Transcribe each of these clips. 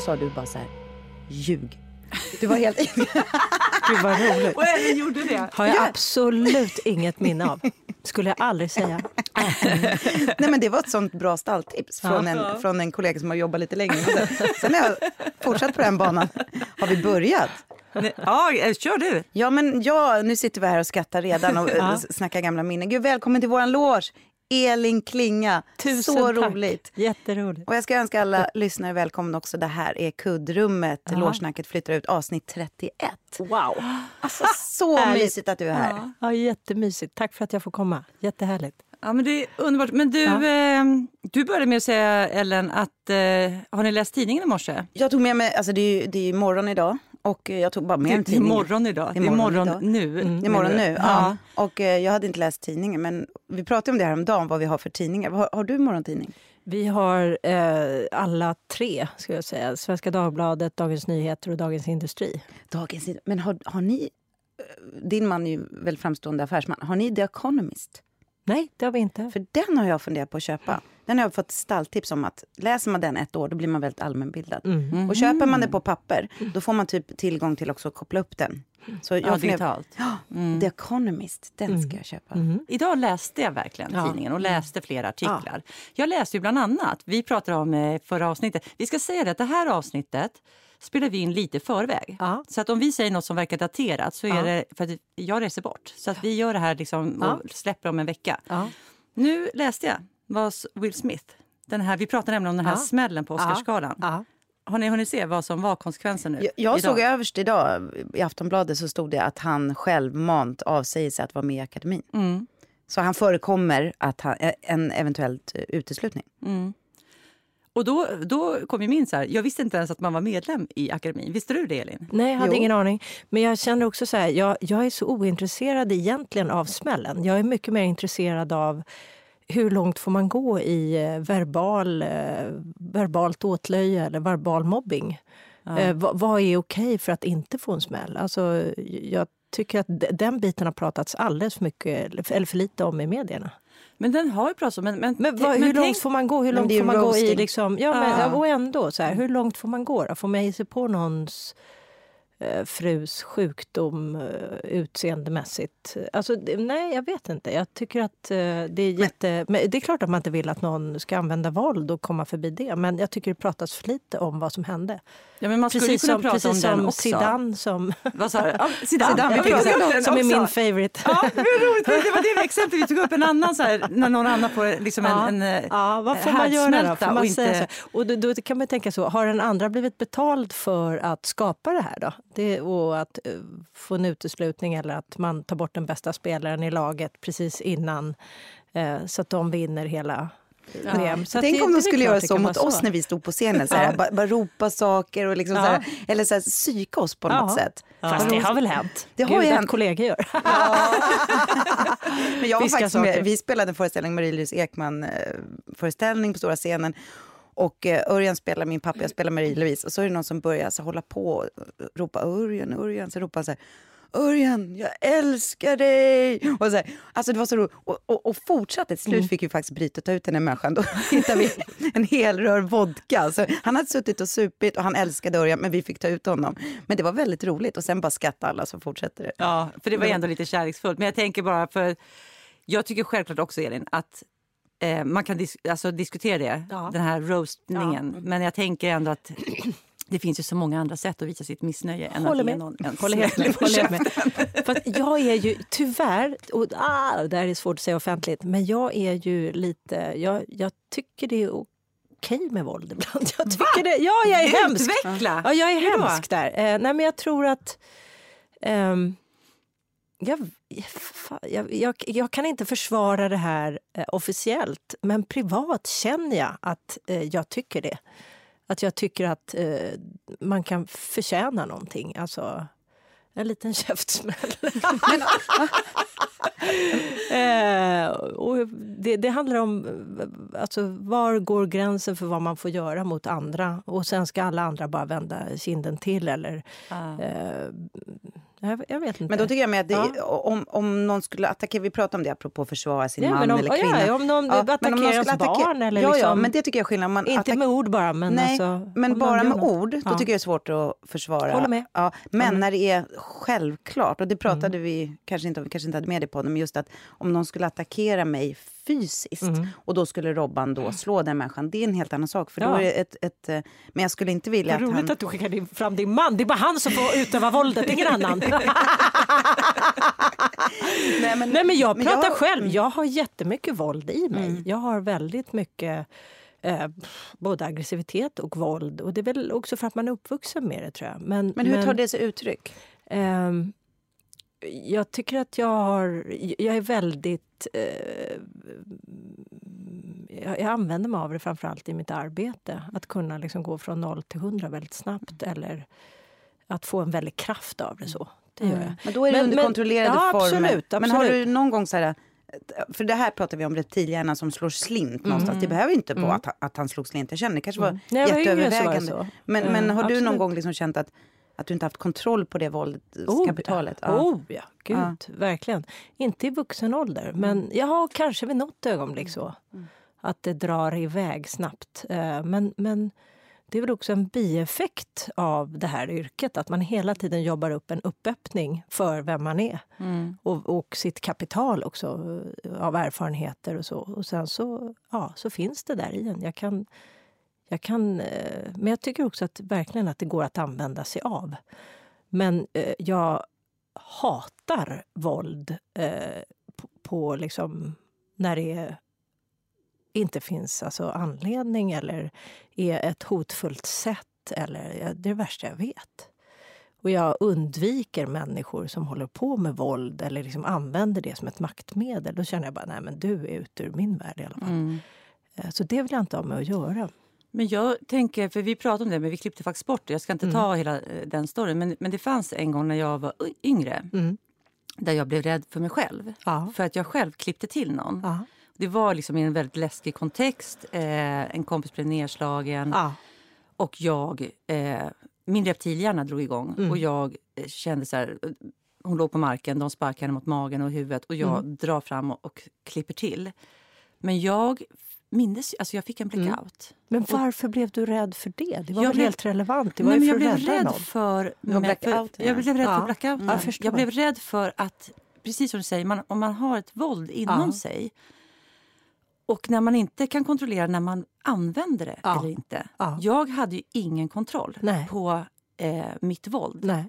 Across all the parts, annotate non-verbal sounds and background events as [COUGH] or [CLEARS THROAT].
Sa du bara så här, ljug. Du var helt... [LAUGHS] Gud vad roligt. Och Ellen gjorde det. Har jag absolut inget minne av. Skulle jag aldrig säga. [LAUGHS] Nej men det var ett sånt bra stalltips från, en, från en kollega som har jobbat lite längre. Sen, har jag fortsatt på den banan. Har vi börjat? Nej, Ja, eh, kör du. Ja men ja, nu sitter vi här och skrattar redan och ja. snackar gamla minnen. Gud, välkommen till våran loge. Elin Klinga. Tusen Så tack. roligt. Jätteroligt. Och jag ska önska alla lyssnare välkomna också. Det här är kuddrummet. Ja. Logesnacket flyttar ut avsnitt 31. Wow. Alltså, så Härligt. mysigt att du är här. Ja, jättemysigt. Tack för att jag får komma. Jättehärligt. Ja, men det är underbart. Men du, Ja. eh, du började med att säga, Ellen, att eh, har ni läst tidningen i morse? Jag tog med mig, alltså det är ju det är ju morgon idag och jag tog bara med en Det är tidning. morgon idag. Det är morgon idag. nu. Det är morgon menar du? nu, ja. Och eh, jag hade inte läst tidningen men vi pratade om det här om dagen vad vi har för tidningar. Har, har du morgontidning? Vi har eh, alla tre, ska jag säga. Svenska Dagbladet, Dagens Nyheter och Dagens Industri. Dagens. Men har, har ni, eh, din man är ju väldigt framstående affärsman, har ni The Economist? Nej, det har vi inte. För den har jag funderat på att köpa. Den har jag fått stalltips om att läser man den ett år då blir man väldigt allmänbildad. Mm. Och köper man det på papper då får man typ tillgång till också att koppla upp den. Så jag Ja, digitalt. Ja, The Economist, den ska jag köpa. Idag läste jag verkligen Ja. tidningen och läste flera artiklar. Jag läste ju bland annat, vi pratade om eh, förra avsnittet, vi ska säga det att det här avsnittet spelar vi in lite i förväg. Ja. Så att om vi säger något som verkar daterat så är Ja. det för att jag reser bort. Så att vi gör det här liksom Ja. och släpper om en vecka. Ja. Nu läste jag vad Will Smith, den här, vi pratade nämligen om den här Ja. smällen på Oscarsgalan. Ja. Har ni hunnit se vad som var konsekvensen nu? Jag, jag idag? såg överst idag i Aftonbladet så stod det att han självmant avsäger sig att vara med i akademin. Mm. Så han förekommer att han, en eventuellt eh, uteslutning. Och då, då kom ju min så här, jag visste inte ens att man var medlem i akademin. Visste du det Elin? Nej, jag hade Jo. ingen aning. Men jag känner också så här, jag, jag är så ointresserad egentligen av smällen. Jag är mycket mer intresserad av hur långt får man gå i eh, verbal, eh, verbalt åtlöje eller verbal mobbing? Eh, vad, är okej för att inte få en smäll? Alltså, jag tycker att den biten har pratats alldeles för mycket, eller för lite om i medierna. Men den har ju pratat om... Men, men, Men vad, hur men långt tänk- får man gå? Hur långt får man gå i liksom, ja, men, Ja. och ändå så här, hur långt får man gå då? Får man ge sig på någons frus sjukdom eh, utseendemässigt? Alltså, nej, jag vet inte. Jag tycker att eh, det är jätte... Men det är klart att man inte vill att någon ska använda våld och komma förbi det. Men jag tycker det pratas för lite om vad som hände. Ja, men man skulle Precis ju kunna som, prata precis om den som också. Zidane som, Vad sa du? Ja, Zidane. Zidane, vi tog upp den som är min favorite. Ja, det roligt. [LAUGHS] Det var det exempel vi tog upp. En annan så här, när någon annan får liksom en, Ja. en eh, Ja, vad får man göra då? Får man och inte... Och då, då kan man tänka så, har den andra blivit betald för att skapa det här då? Det, och att eh, få en uteslutning eller att man tar bort den bästa spelaren i laget precis innan eh, så att de vinner hela VM. Så Tänk det- om de skulle göra så mot oss så. när vi stod på scenen. Så här, bara, bara ropa saker och liksom Ja. så här, eller så här, psyka oss på något Ja. sätt. Fast det har väl hänt? Det har Gud, ju hänt. kollegor gör. [LAUGHS] Men jag var faktiskt med, vi spelade en föreställning, Marie-Louise Ekman-föreställning på stora scenen. Och eh, Örjan spelar min pappa, jag spelar Marie-Louise. Och så är det någon som börjar så hålla på och ropa Örjan, Örjan. Så ropar han så här, Örjan, jag älskar dig! Och så här, alltså det var så roligt. Och, och, och fortsatte, till slut fick vi faktiskt bryta ta ut den här människan. Då [LAUGHS] hittade vi en hel rör vodka. Så han hade suttit och supit och han älskade Örjan, men vi fick ta ut honom. Men det var väldigt roligt. Och sen bara skrattade alla så fortsätter det. Ja, för det var ändå lite kärleksfullt. Men jag tänker bara för... Jag tycker självklart också, Elin, att eh, man kan dis- alltså, diskutera det, Ja. den här roastningen. Men jag tänker ändå att det finns ju så många andra sätt att visa sitt missnöje än Håller att ge med. någon en Håller helt med. Håller med. [LAUGHS] För jag är ju tyvärr, och ah, det här är svårt att säga offentligt, men jag är ju lite, jag, jag tycker det är okej med våld ibland. Jag tycker det, ja, jag är hemsk. Utveckla! Ja, jag är hemsk där. Eh, nej, men jag tror att... ehm, jag, jag, jag, jag kan inte försvara det här eh, officiellt, men privat känner jag att eh, jag tycker det. Att jag tycker att eh, man kan förtjäna någonting. Alltså, en liten [LAUGHS] käftsmäll. [LAUGHS] eh, och det, det handlar om eh, alltså, var går gränsen för vad man får göra mot andra. Och sen ska alla andra bara vända kinden till eller Ah. eh, Jag, jag vet inte. Men då tycker jag med att det, Ja. om, om någon skulle attackera, vi pratade om det apropå att försvara sin Ja, man om- eller kvinna. ja, om någon attackerar men ens barn eller ja, ja, liksom- men det tycker jag är skillnad. Om Man Inte attack- med ord bara, men Nej, alltså... men om bara med något. ord, då Ja. tycker jag det är svårt att försvara. Håller med. Ja, men när det är självklart, och det pratade Mm. vi kanske inte om, vi kanske inte hade med det på men just att om någon skulle attackera mig fysiskt Mm. och då skulle Robban då slå den människan, det är en helt annan sak. För då Ja. är det ett, ett, eh, men jag skulle inte vilja att roligt han... att du skickar fram din man. Det är bara han som får utöva våldet, ingen annan. [LAUGHS] Nej, men, Nej, men jag men pratar jag- själv. Mm. Jag har jättemycket våld i mig. Jag har väldigt mycket eh, både aggressivitet och våld. Och Det är väl också för att man är uppvuxen med det, tror jag. Men, Men hur tar det sig uttryck? Ehm, jag tycker att jag har... Jag är väldigt... Eh, jag, jag använder mig av det framförallt i mitt arbete. Att kunna liksom gå från noll till hundra väldigt snabbt. Eller att få en väldig kraft av det. så. Det gör jag. Men då är det Men- under men- kontrollerade ja, former. absolut, Men har absolut. du någon gång så här... För det här pratar vi om reptilhjärnan som slår slint någonstans. Det behöver inte vara att, att han slog slint. Jag känner det kanske var Mm. Var det jätteövervägande. Men, Eh, men har du någon absolut. gång liksom känt att, att du inte haft kontroll på det våldskapitalet? Oh, kapitalet? Ja. Oh, ja. Gud, Ja. verkligen. Inte i vuxen ålder, men jag har kanske vid något ögonblick så. Att det drar iväg snabbt. Eh, Men, men det är väl också en bieffekt av det här yrket. Att man hela tiden jobbar upp en uppöppning för vem man är. Och, och sitt kapital också, eh, av erfarenheter och så. Och sen så, ja, så finns det där i en. Jag kan, jag kan, eh, men jag tycker också att verkligen att det går att använda sig av. Men eh, jag hatar våld eh, på, på liksom när det inte finns alltså, anledning eller är ett hotfullt sätt. Eller, det är det värsta jag vet. Och jag undviker människor som håller på med våld eller liksom använder det som ett maktmedel. Då känner jag bara, nej men du är ute ur min värld i alla fall. Eh, Så det vill jag inte ha med att göra. Men jag tänker, för vi pratade om det, men vi klippte faktiskt bort det. Jag ska inte ta hela eh, den storyn. Men, men det fanns en gång när jag var yngre Mm. där jag blev rädd för mig själv. Ja. För att jag själv klippte till någon. Ja. Det var liksom i en väldigt läskig kontext. Eh, en kompis blev nedslagen Ja. och jag... Eh, min reptilhjärna drog igång Mm. och jag eh, kände så här... eh, Hon låg på marken, de sparkade henne mot magen och huvudet och jag Mm. drar fram och, och klipper till. Men jag mindes... Alltså jag fick en Mm. blackout. Men varför blev du rädd för det? Det var Jag blev- helt relevant? Det var Nej, men jag blev rädd någon. för... jag blev rädd ja. för blackouten. Jag blev rädd för att, precis som du säger, man, om man har ett våld inom Ja. sig och när man inte kan kontrollera när man använder det eller inte. Ja. Jag hade ju ingen kontroll Nej. på eh, mitt våld. Nej.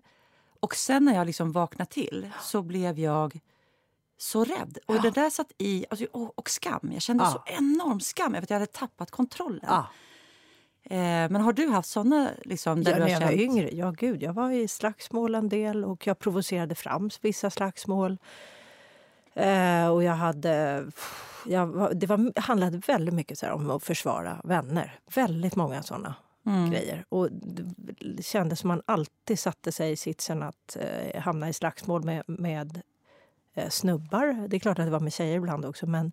Och sen när jag liksom vaknade till så blev jag så rädd. Och Ja. det där satt i... Alltså, och, och skam. Jag kände Ja. så enorm skam över att jag hade tappat kontrollen. Ja. Eh, men har du haft såna liksom, där Ja, du har när jag var känt... yngre, ja gud, jag var i slagsmål en del och jag provocerade fram vissa slagsmål. Eh, och jag hade... Jag var, det var, handlade väldigt mycket så här om att försvara vänner. Väldigt många såna Mm. grejer. Och det kändes som man alltid satte sig i sitsen att eh, hamna i slagsmål med, med Eh, snubbar. Det är klart att det var med tjejer ibland också, men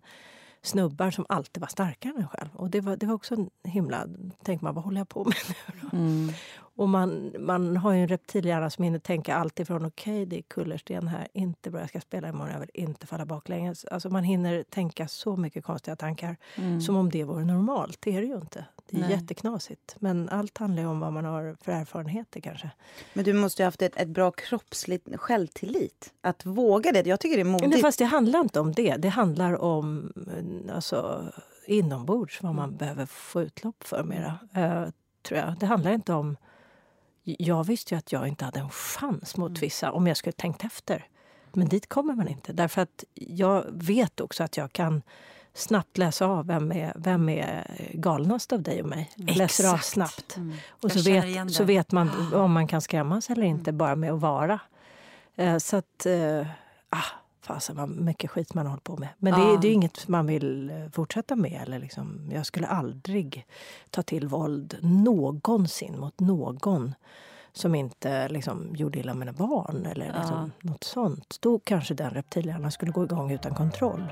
snubbar som alltid var starkare än en själv. Och det var, det var också en himla... Tänk man, vad håller jag på med nu då? Mm. Och man, man har ju en reptilhjärna som hinner tänka allt ifrån okej, det är kullersten här, inte bra, jag ska spela imorgon, jag vill inte falla baklänges. Alltså man hinner tänka så mycket konstiga tankar. Som om det vore normalt. Det är det ju inte. Det är Nej. jätteknasigt. Men allt handlar ju om vad man har för erfarenheter kanske. Men du måste ju ha haft ett, ett bra kroppsligt självtillit. Att våga det. Jag tycker det är modigt. fast det handlar inte om det. Det handlar om eh, alltså, inombords, vad man behöver få utlopp för mera. Eh, tror jag. Det handlar inte om... Jag visste ju att jag inte hade en chans mot vissa om jag skulle tänkt efter. Men dit kommer man inte. Därför att jag vet också att jag kan snabbt läsa av vem är, vem är galnast av dig och mig. Jag läser av snabbt. Mm. Och så vet, så vet man om man kan skrämmas eller inte bara med att vara. Eh, så att... Eh, ah, fasen vad mycket skit man har hållit på med. Men det, är- Ja. det är inget man vill eh, fortsätta med. Eller liksom, jag skulle aldrig ta till våld någonsin mot någon som inte liksom, gjorde illa mina barn eller liksom, något sånt. Då kanske den reptilhjärnan skulle gå igång utan kontroll.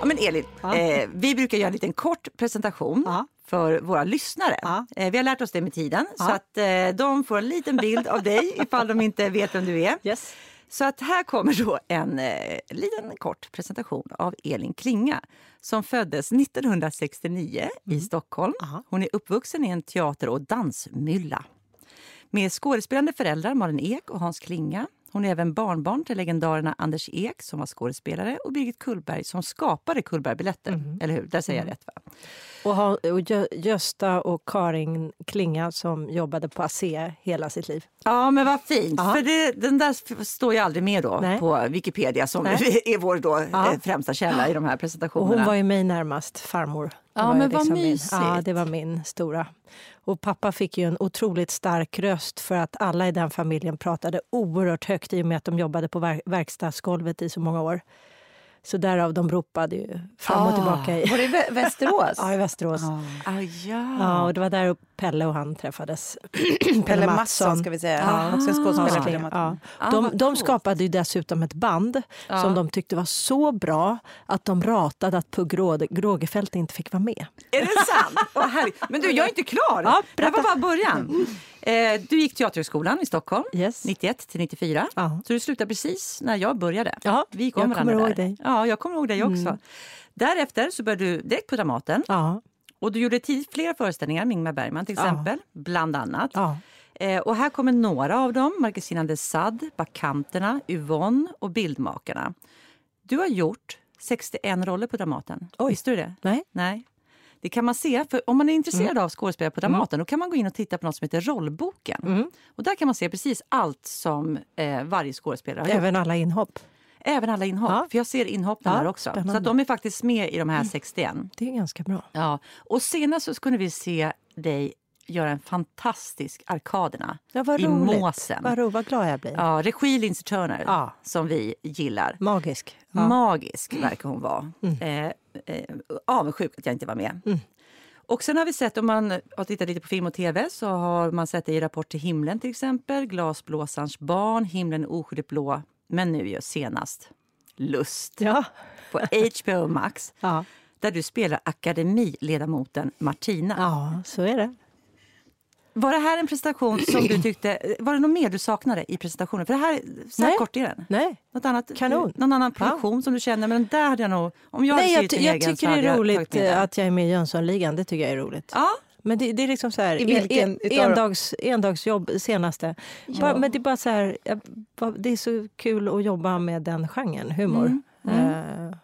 Ja, men Elin, Ja. eh, vi brukar göra en liten kort presentation Ja. För våra lyssnare. Ja. Eh, vi har lärt oss det med tiden Ja. så att eh, de får en liten bild av dig [LAUGHS] ifall de inte vet vem du är. Yes. Så att här kommer då en eh, liten kort presentation av Elin Klinga som föddes 1969 i Stockholm. Aha. Hon är uppvuxen i en teater och dansmylla. Med skådespelande föräldrar Malin Ek och Hans Klinga. Hon är även barnbarn till legendarerna Anders Ek som var skådespelare och Birgit Kullberg som skapade Kullbergbiljetter. Eller hur? Där säger jag rätt va? Och, ha, och Gö- Gösta och Karin Klinga som jobbade på ASEA hela sitt liv. Ja, men vad fint. Ja. För det, den där står ju aldrig med då Nej. på Wikipedia som Nej. [LAUGHS] är vår då, eh, främsta källa i de här Och presentationerna. hon var ju mig närmast, farmor. Ja, var men vad min, mysigt. Ja, det var min stora. Och pappa fick ju en otroligt stark röst för att alla i den familjen pratade oerhört högt i och med att de jobbade på ver- verkstadsgolvet i så många år. Så därav de ropade ju fram och Ah. tillbaka i, Var det i Vä- Västerås? [LAUGHS] ja, i Västerås. Ah, ja. Ja, och det var där Pelle och han träffades. [CLEARS THROAT] Pelle Mattsson ska vi säga. Ah. Också skådespelare. Ja. Ah, De, vad de skapade ju dessutom ett band Ja. som de tyckte var så bra att de ratade att Pugh Rågefelt inte fick vara med. Är det sant? Härligt. Men du, jag är inte klar. Ja, det här var bara början. Eh, du gick Teaterhögskolan i Stockholm Yes. 91 till 94. Ja. Så du slutade precis när jag började. Ja, Vi gick om jag kommer ihåg där. dig. Ja, jag kommer ihåg dig också. Mm. Därefter så började du direkt på Dramaten. Ja, Och du gjorde tidigt flera föreställningar med Ingmar Bergman till Ja. exempel. Bland annat. ja. Eh, och här kommer några av dem. Marquesina de Sade, Bakanterna, Yvonne och Bildmakarna. Du har gjort 61 roller på Dramaten. Oj. Visste du det? Nej. Nej. Det kan man se. För om man är intresserad Mm. av skådespelare på Dramaten då kan man gå in och titta på något som heter Rollboken. Mm. Och där kan man se precis allt som eh, varje skådespelare har gjort. Även alla inhopp. Även alla inhopp. Ja. För jag ser inhoppen Ja, här också. spännande. Så de är faktiskt med i de här 61. Det är ganska bra. Ja. Och senast så kunde vi se dig göra en fantastisk Arkaderna Ja, vad i roligt. Måsen. Vad, ro, vad glad jag blir. Ja, regi Lindsey Turner, Ja. som vi gillar. Magisk. Ja. Magisk verkar hon vara. Mm. Eh, eh, avundsjuk att jag inte var med. Mm. Och sen har vi sett, om man har tittat lite på film och tv, så har man sett det i Rapport till himlen till exempel, Glasblåsarens barn, Himlen är oskyldigt blå, men nu ju senast Lust Ja. på HBO Max, [LAUGHS] Ja. där du spelar akademiledamoten Martina. ja, så är det. Var det här en presentation som du tyckte, var det något mer du saknade i presentationen? För det här, så här Nej. kort är den. Nej, Något annat, Kanon. Någon annan produktion som du känner, men där hade jag nog... Om jag Nej jag, jag så tycker det är jag roligt att jag är med i Jönssonligan. Det tycker jag är roligt. Ja, Men det, det är liksom så här, I vilken en, endags, endagsjobb senaste. Bara, men det är bara så här, det är så kul att jobba med den genren, humor. Mm, mm. Eh,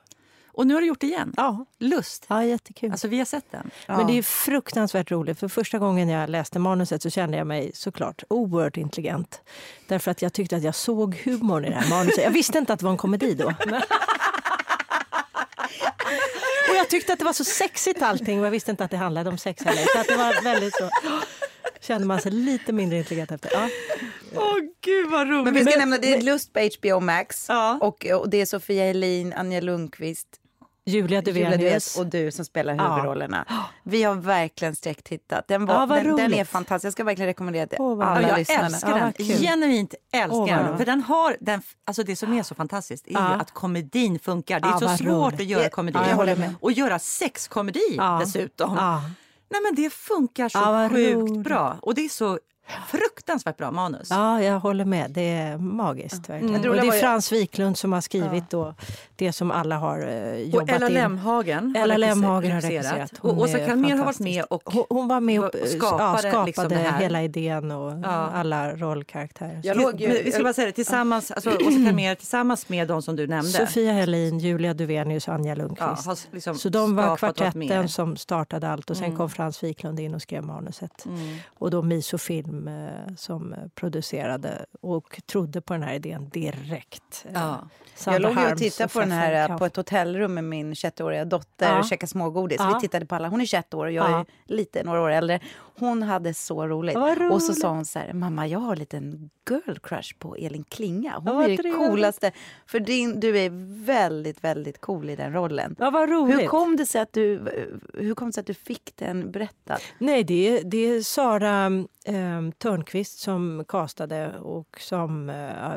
och nu har du gjort det igen. ja, Lust. ja, jättekul. Alltså vi har sett den. Men det är fruktansvärt roligt. För första gången jag läste manuset så kände jag mig såklart oerhört intelligent. Därför att jag tyckte att jag såg humorn i det här manuset. Jag visste inte att det var en komedi då. [LAUGHS] Och jag tyckte att det var så sexigt allting och jag visste inte att det handlade om sex heller. Så att det var väldigt så... Kände man sig lite mindre intelligent efter. Ja. Åh gud vad roligt. Men vi ska nämna, det är Lust på HBO Max. Ja. Och, och det är Sofia Helin, Anja Lundqvist, Julia Julia Duvenius. Och du som spelar Ja. huvudrollerna. Vi har verkligen sträcktittat. Den, var, Ja, den, den är fantastisk. Jag ska verkligen rekommendera Åh, vad alla Ja, jag lyssnarna. älskar Ja, den. kul. Genuint älskar vad den. För den har, den, alltså det som är så fantastiskt är Ja. ju att komedin funkar. Det är Ja, så svårt roligt. att göra Det- komedi. ja, jag håller med. Och göra sexkomedi Ja. dessutom. Ja. Nej men det funkar så Ja, sjukt roligt. bra. Och det är så fruktansvärt bra manus. Ja, jag håller med. Det är magiskt. Verkligen. Mm. Det Och det är Frans Wiklund som har skrivit då det som alla har eh, jobbat Och Ella in. Lemhagen har Ella Lemhagen har regisserat. Och Åsa Kalmér har varit med och Hon, hon var med och och skapade, skapade ja, skapade liksom hela idén och Ja. alla rollkaraktärer. Jag Men låg ju, vi ska bara säga det, tillsammans, alltså Åsa Kalmér tillsammans med de som du nämnde. Sofia Helin, Julia Duvenius och Anja ja, Lundqvist. har liksom så de var kvartetten som startade allt och sen Mm. kom Frans Wiklund in och skrev manuset. Mm. Och då Miso Eh, som producerade och trodde på den här idén direkt. Eh, Ja. Sandra jag låg ju och Harms tittade och på den här Feffe eh, på ett hotellrum med min 21-åriga dotter Ja. och käkade smågodis. Ja. Vi tittade på alla. Hon är 21 år och jag Ja. är lite några år äldre. Hon hade så roligt. Roligt. Och så sa hon så här, mamma jag har en liten girl crush på Elin Klinga. Hon Ja, är det coolaste. För din, du är väldigt, väldigt cool i den rollen. Ja, vad roligt. Hur kom, det sig att du, hur kom det sig att du fick den berättad? Nej, det är, det är Sara eh, Törnqvist som castade och som... Eh,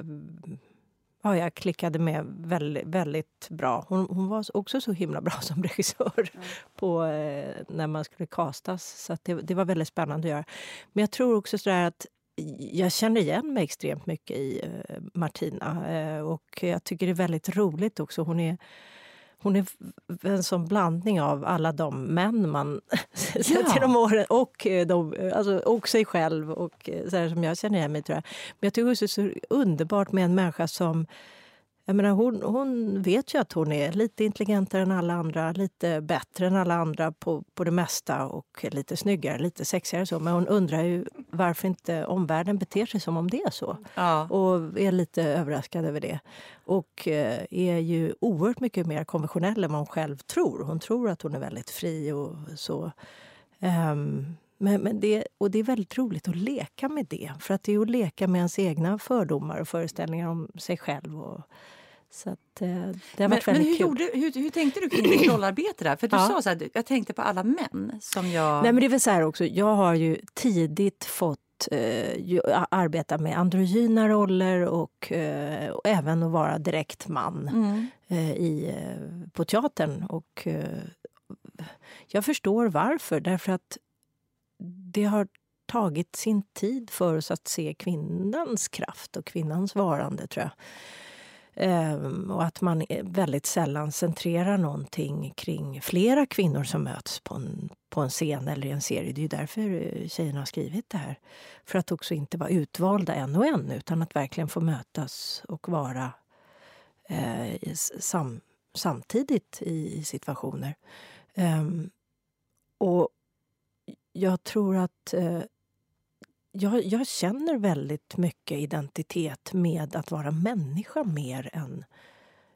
ja, jag klickade med väldigt, väldigt bra. Hon, hon, var också så himla bra som regissör mm. på, eh, när man skulle castas. Så det, det, var väldigt spännande att göra. Men jag tror också sådär att jag känner igen mig extremt mycket i eh, Martina. Eh, och jag tycker det är väldigt roligt också. Hon är hon är en sån blandning av alla de män man sett [LAUGHS] ja. genom åren och, eh, de, alltså, och sig själv och eh, så som jag känner igen mig. Tror jag. Men jag tycker också det är så underbart med en människa som jag menar, hon, hon vet ju att hon är lite intelligentare än alla andra, lite bättre än alla andra på, på det mesta och lite snyggare, lite sexigare. Så. Men hon undrar ju varför inte omvärlden beter sig som om det är så. Ja. Och är lite överraskad över det. Och eh, är ju oerhört mycket mer konventionell än vad hon själv tror. Hon tror att hon är väldigt fri och så. Um, men, men det, och det är väldigt roligt att leka med det. För att det är att leka med ens egna fördomar och föreställningar om sig själv. Och, så att, eh, det har varit men, väldigt men hur, kul. Gjorde, hur, hur tänkte du kring ditt rollarbete? Där? För du ja. sa så här, jag tänkte på alla män som jag... Nej, men det är väl så här också, jag har ju tidigt fått eh, arbeta med androgyna roller och, eh, och, även att vara direkt man mm. eh, i, eh, på teatern. Och, eh, jag förstår varför, därför att det har tagit sin tid för oss att se kvinnans kraft och kvinnans varande, tror jag. Ehm, och att man väldigt sällan centrerar någonting kring flera kvinnor som möts på en, på en scen eller i en serie. Det är ju därför eh, tjejerna har skrivit det här. För att också inte vara utvalda en och en utan att verkligen få mötas och vara eh, sam, samtidigt i, i situationer. Ehm, och jag tror att eh, jag, jag, känner väldigt mycket identitet med att vara människa mer än...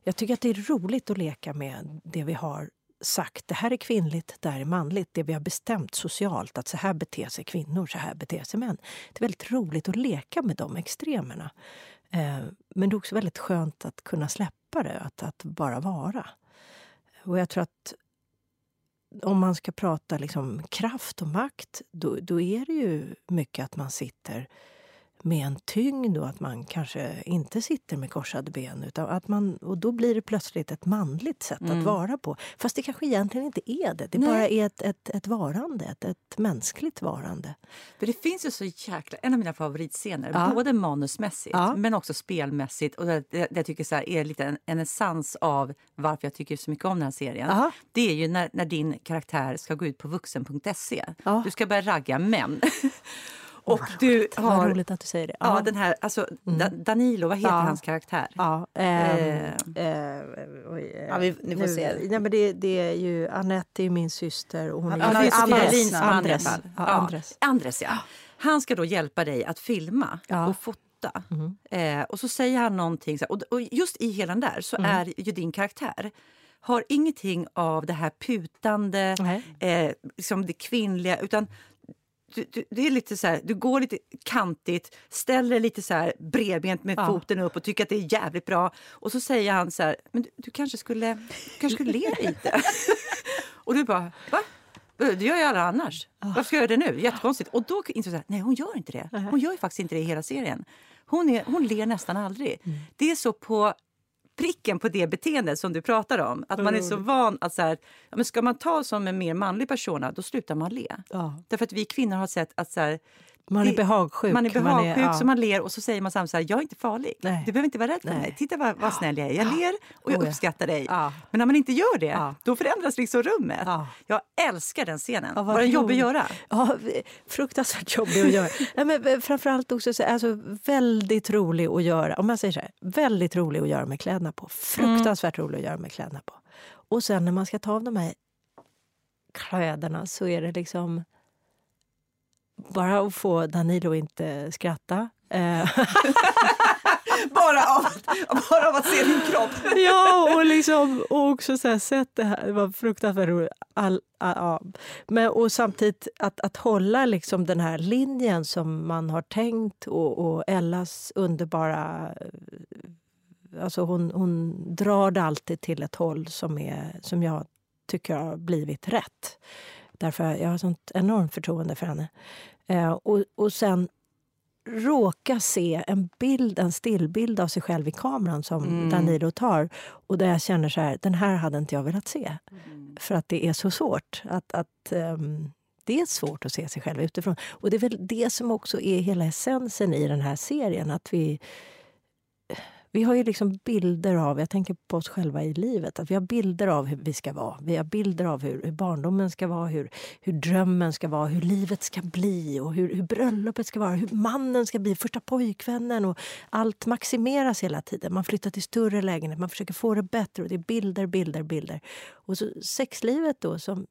Jag tycker att det är roligt att leka med det vi har sagt. Det här är kvinnligt, det här är manligt. Det vi har bestämt socialt, att så här beter sig kvinnor, så här beter sig män. Det är väldigt roligt att leka med de extremerna. Eh, men det är också väldigt skönt att kunna släppa det, att, att bara vara. Och jag tror att om man ska prata liksom kraft och makt, då, då är det ju mycket att man sitter med en tyngd och att man kanske inte sitter med korsade ben. Utan att man, och då blir det plötsligt ett manligt sätt mm. att vara på. Fast det kanske egentligen inte är det. Det Nej. bara är ett, ett, ett varande, ett, ett mänskligt varande. För det finns ju så jäkla, en av mina favoritscener, ja. både manusmässigt ja. men också spelmässigt. Och det, det, jag tycker så här, är lite en, en essens av varför jag tycker så mycket om den här serien. Ja. Det är ju när, när din karaktär ska gå ut på vuxen.se. Du ska börja ragga män. [LAUGHS] Och oh, du har... Vad roligt att du säger det. Ja, den här, alltså, mm. Danilo, vad heter ja. hans karaktär? Ja, eh, eh, eh, ja vi, ni får nu, se. Nej, men det, det är ju, Anette är min syster och hon är ja, Andres. Andres. Andres. Ja, Andres. Andres ja. Han ska då hjälpa dig att filma och fota. Mm. Eh, och så säger han någonting, och, och just i hela den där så mm. är ju din karaktär har ingenting av det här putande, eh, liksom det kvinnliga, utan du, du, det är lite så här, du går lite kantigt, ställer lite så här bredbent med ja. foten upp och tycker att det är jävligt bra. Och så säger han så här, men du, du kanske skulle, du kanske skulle le lite. [LAUGHS] och du bara, va? Det gör ju alla annars. Varför ska jag göra det nu? Jättekonstigt. Och då insåg jag, nej hon gör inte det. Hon gör ju faktiskt inte det i hela serien. Hon, är, hon ler nästan aldrig. Mm. Det är så på pricken på det beteendet som du pratar om. Att man är så van att så här, men ska man ta som en mer manlig persona, då slutar man le. Ja. Därför att vi kvinnor har sett att så här, man är behagsjuk. Man är behagsjuk, man är, ja. så man ler och så säger man samtidigt så här, jag är inte farlig. Nej. Du behöver inte vara rädd för Nej. mig. Titta vad, vad snäll jag är. Jag ler och jag oh, uppskattar dig. Ja. Men när man inte gör det, då förändras liksom rummet. Ja. Jag älskar den scenen. Ja, var den jobbig att göra? Ja, fruktansvärt jobbig att göra. Nej, men eh, framförallt också så, alltså, väldigt rolig att göra. Om man säger så här, väldigt rolig att göra med kläderna på. Fruktansvärt mm. rolig att göra med kläderna på. Och sen när man ska ta av de här kläderna så är det liksom bara att få Danilo inte skratta. Eh. [LAUGHS] bara, av, bara av att se din kropp? [LAUGHS] ja, och, liksom, och också så här, sett det här. Det var fruktansvärt roligt. All, all, ja. Men, och samtidigt att, att hålla liksom den här linjen som man har tänkt och, och Ellas underbara... Alltså hon, hon drar det alltid till ett håll som, är, som jag tycker har blivit rätt. Därför jag har sånt enormt förtroende för henne. Eh, och, och sen råka se en bild, en stillbild av sig själv i kameran som Mm. Danilo tar. Och där jag känner så här, den här hade inte jag velat se. För att det är så svårt. Att, att, ehm, det är svårt att se sig själv utifrån. Och det är väl det som också är hela essensen i den här serien. Att vi, vi har ju liksom bilder av, jag tänker på oss själva i livet, att vi har bilder av hur vi ska vara. Vi har bilder av hur, hur barndomen ska vara, hur, hur drömmen ska vara, hur livet ska bli och hur, hur bröllopet ska vara, hur mannen ska bli, första pojkvännen. Och allt maximeras hela tiden. Man flyttar till större lägenhet, man försöker få det bättre och det är bilder, bilder, bilder. Och så sexlivet då som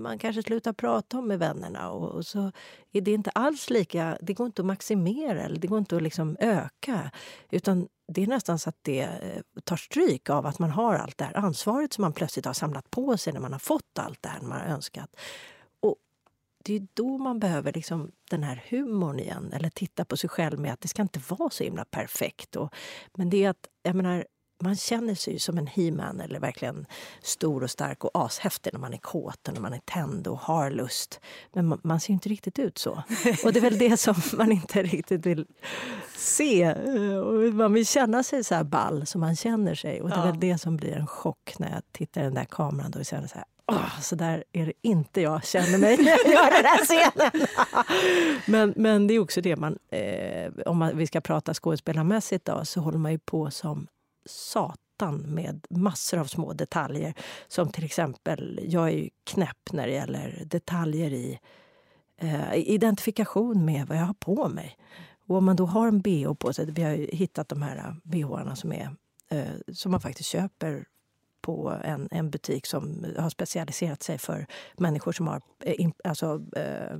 man kanske slutar prata om med vännerna och, och så är det inte alls lika, det går inte att maximera eller det går inte att liksom öka. Utan det är nästan så att det eh, tar stryk av att man har allt det här ansvaret som man plötsligt har samlat på sig när man har fått allt det här man har önskat. Och det är då man behöver liksom den här humorn igen, eller titta på sig själv med att det ska inte vara så himla perfekt. Och, men det är att, jag menar, man känner sig ju som en he-man eller verkligen stor och stark och ashäftig när man är kåt och när man är tänd och har lust. Men man, man ser ju inte riktigt ut så. [LAUGHS] Och det är väl det som man inte riktigt vill se. Eh, Och man vill känna sig så här ball som man känner sig. Och det är Ja. väl det som blir en chock när jag tittar i den där kameran då och känner så här Åh, så där är det inte jag känner mig när jag gör den här scenen. [LAUGHS] men, men det är också det man, eh, om man, vi ska prata skådespelarmässigt då, så håller man ju på som satan med massor av små detaljer. Som till exempel, jag är ju knäpp när det gäller detaljer i eh, identifikation med vad jag har på mig. Och om man då har en bh på sig, vi har ju hittat de här bharna som, är, eh, som man faktiskt köper på en, en butik som har specialiserat sig för människor som har eh, alltså, eh,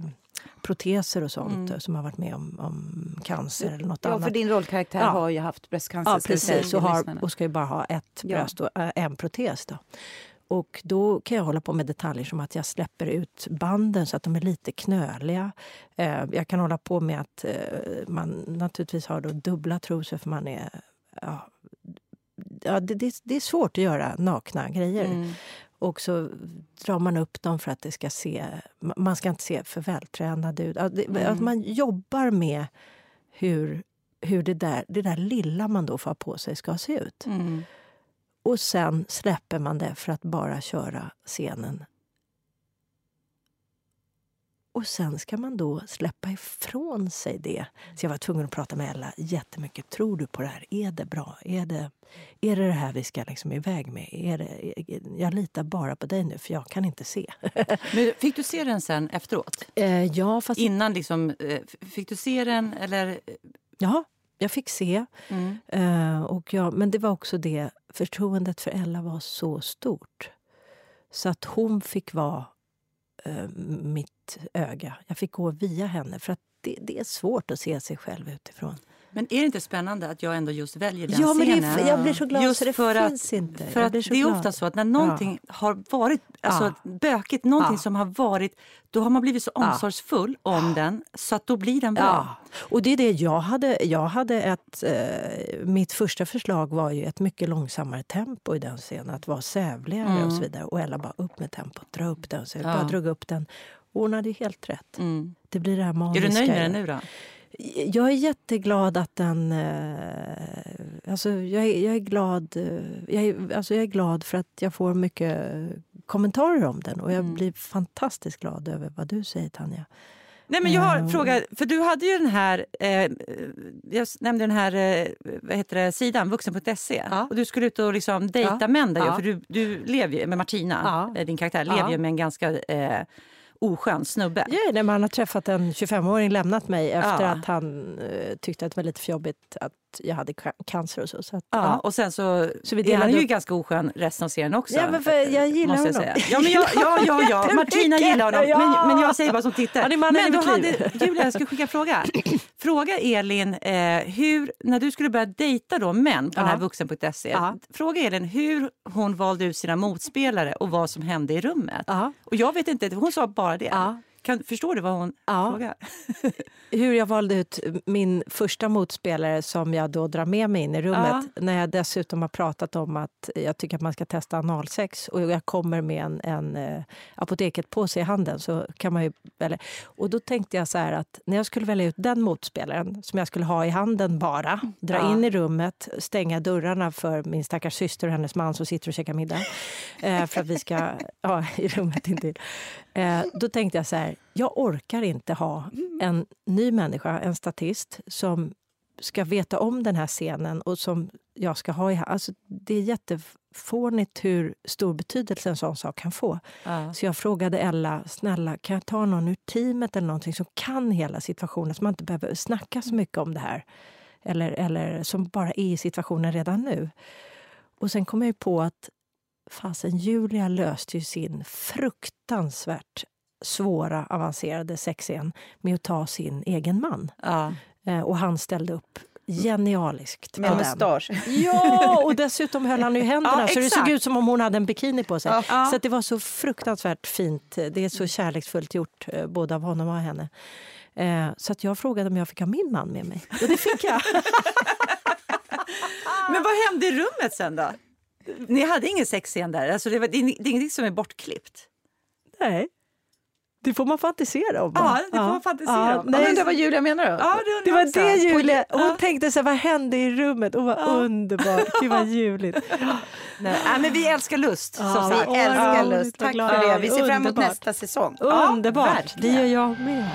proteser och sånt, Mm. som har varit med om, om cancer eller något Ja, annat. för din rollkaraktär Ja. har ju haft bröstcancer. Ja, precis. Och, har, och ska ju bara ha ett Ja. bröst och äh, en protes. Då. Och då kan jag hålla på med detaljer som att jag släpper ut banden så att de är lite knöliga. Eh, jag kan hålla på med att eh, man naturligtvis har då dubbla trosor för man är... Ja, ja, det, det, det är svårt att göra nakna grejer. Mm. Och så drar man upp dem för att det ska se... Man ska inte se för vältränad ut. Att, det, Mm. att man jobbar med hur, hur det, där, det där lilla man då får ha på sig ska se ut. Mm. Och sen släpper man det för att bara köra scenen. Och sen ska man då släppa ifrån sig det. Så jag var tvungen att prata med Ella jättemycket. Tror du på det här? Är det bra? Är det är det, det här vi ska liksom iväg med? Är det, jag litar bara på dig nu, för jag kan inte se. [LAUGHS] Men fick du se den sen efteråt? Eh, ja, fast... Innan liksom, eh, fick du se den eller? Ja, jag fick se. Mm. Eh, och jag, men det var också det, förtroendet för Ella var så stort. Så att hon fick vara eh, mitt öga. Jag fick gå via henne. För att det, det är svårt att se sig själv utifrån. Men är det inte spännande att jag ändå just väljer den ja, men det scenen? jag blir så glad Just så det för att- finns inte. För att det är glad. ofta så att när någonting har varit alltså, bökigt, någonting Ja. som har varit, då har man blivit så Ja. omsorgsfull om den så att då blir den bra. Ja, och det är det jag hade. Jag hade ett, eh, mitt första förslag var ju ett mycket långsammare tempo i den scenen. Att vara sävligare Mm. och så vidare. Och Ella bara upp med tempot, dra upp den. Så jag Ja. bara drog upp den. Hon hade helt rätt. Mm. Det blir det här Är magiska. du nöjd med den nu då? Jag är jätteglad att den... Eh, alltså jag, är, jag, är glad, eh, jag, är, alltså jag är glad för att jag får mycket kommentarer om den. Och jag Mm. blir fantastiskt glad över vad du säger, Tanja. Nej, men jag har en Ja. fråga, för du hade ju den här, eh, jag nämnde den här eh, vad heter det, sidan, vuxen.se. Ja. Och du skulle ut och liksom dejta Ja. män där Ja. för du, du lever ju med Martina, Ja. eh, din karaktär, lever ju med en ganska eh, oskön snubbe. Ja, när man har träffat en 25-åring, lämnat mig efter Ja. att han eh, tyckte att det var lite för jobbigt att jag hade ca- cancer och så. så, att, Ja, ja. och sen så, Så vi är han delade ju ganska oskön resten av serien också. Ja, men för jag gillar måste honom. säga. Ja, men jag, ja, ja, ja. [LAUGHS] Martina gillar honom. Ja. Men, men jag säger bara som tittar. Han är mannen men då hade, [LAUGHS] Julia, jag ska skicka en fråga. Fråga Elin, eh, hur, när du skulle börja dejta då män på den här Ja. vuxen.se. Ja. Fråga Elin hur hon valde ut sina motspelare och vad som hände i rummet. Ja. Och jag vet inte, hon sa bara det. Ja. Kan, förstår du vad hon Ja. frågar? [LAUGHS] Hur jag valde ut min första motspelare som jag då drar med mig in i rummet. När jag dessutom har pratat om att jag tycker att man ska testa analsex och jag kommer med en, en eh, apoteket-påse i handen så kan man ju välja. Och då tänkte jag så här att när jag skulle välja ut den motspelaren som jag skulle ha i handen bara, dra Ja. in i rummet, stänga dörrarna för min stackars syster och hennes man som sitter och käkar middag eh, för att vi ska [LAUGHS] ja, i rummet intill. Eh, då tänkte jag så här, jag orkar inte ha en ny människa, en statist, som ska veta om den här scenen och som jag ska ha i alltså, Det är jättefånigt hur stor betydelse en sån sak kan få. Ja. Så jag frågade Ella, snälla kan jag ta någon ur teamet eller någonting som kan hela situationen så man inte behöver snacka så mycket om det här. Eller, eller som bara är i situationen redan nu. Och sen kom jag på att fasen, Julia löste ju sin fruktansvärt svåra, avancerade sexscen med att ta sin egen man. Ja. Eh, och han ställde upp genialiskt Med mustasch. Ja, [LAUGHS] och dessutom höll han i händerna Ja, så det såg ut som om hon hade en bikini på sig. Ja. Så det var så fruktansvärt fint. Det är så kärleksfullt gjort, eh, både av honom och henne. Eh, Så att jag frågade om jag fick ha min man med mig. Och det fick jag. [LAUGHS] Men vad hände i rummet sen då? Ni hade ingen sexscen där? Alltså det, var, det är ingenting som är bortklippt? Nej. Det får man fantisera om. Ja, det får man fantisera om. Nej, Nej, det var Julia menar du? Ja, det, undrar det var också. det Julia... Hon Ja. tänkte så här, vad hände i rummet? Och vad underbart. Gud vad ljuvligt. [LAUGHS] Nej, nej, men vi älskar lust, Ja, vi sagt. Älskar lust. vad Tack för det. Vi ser fram emot Underbart. nästa säsong. Underbart. det verkligen. gör jag med.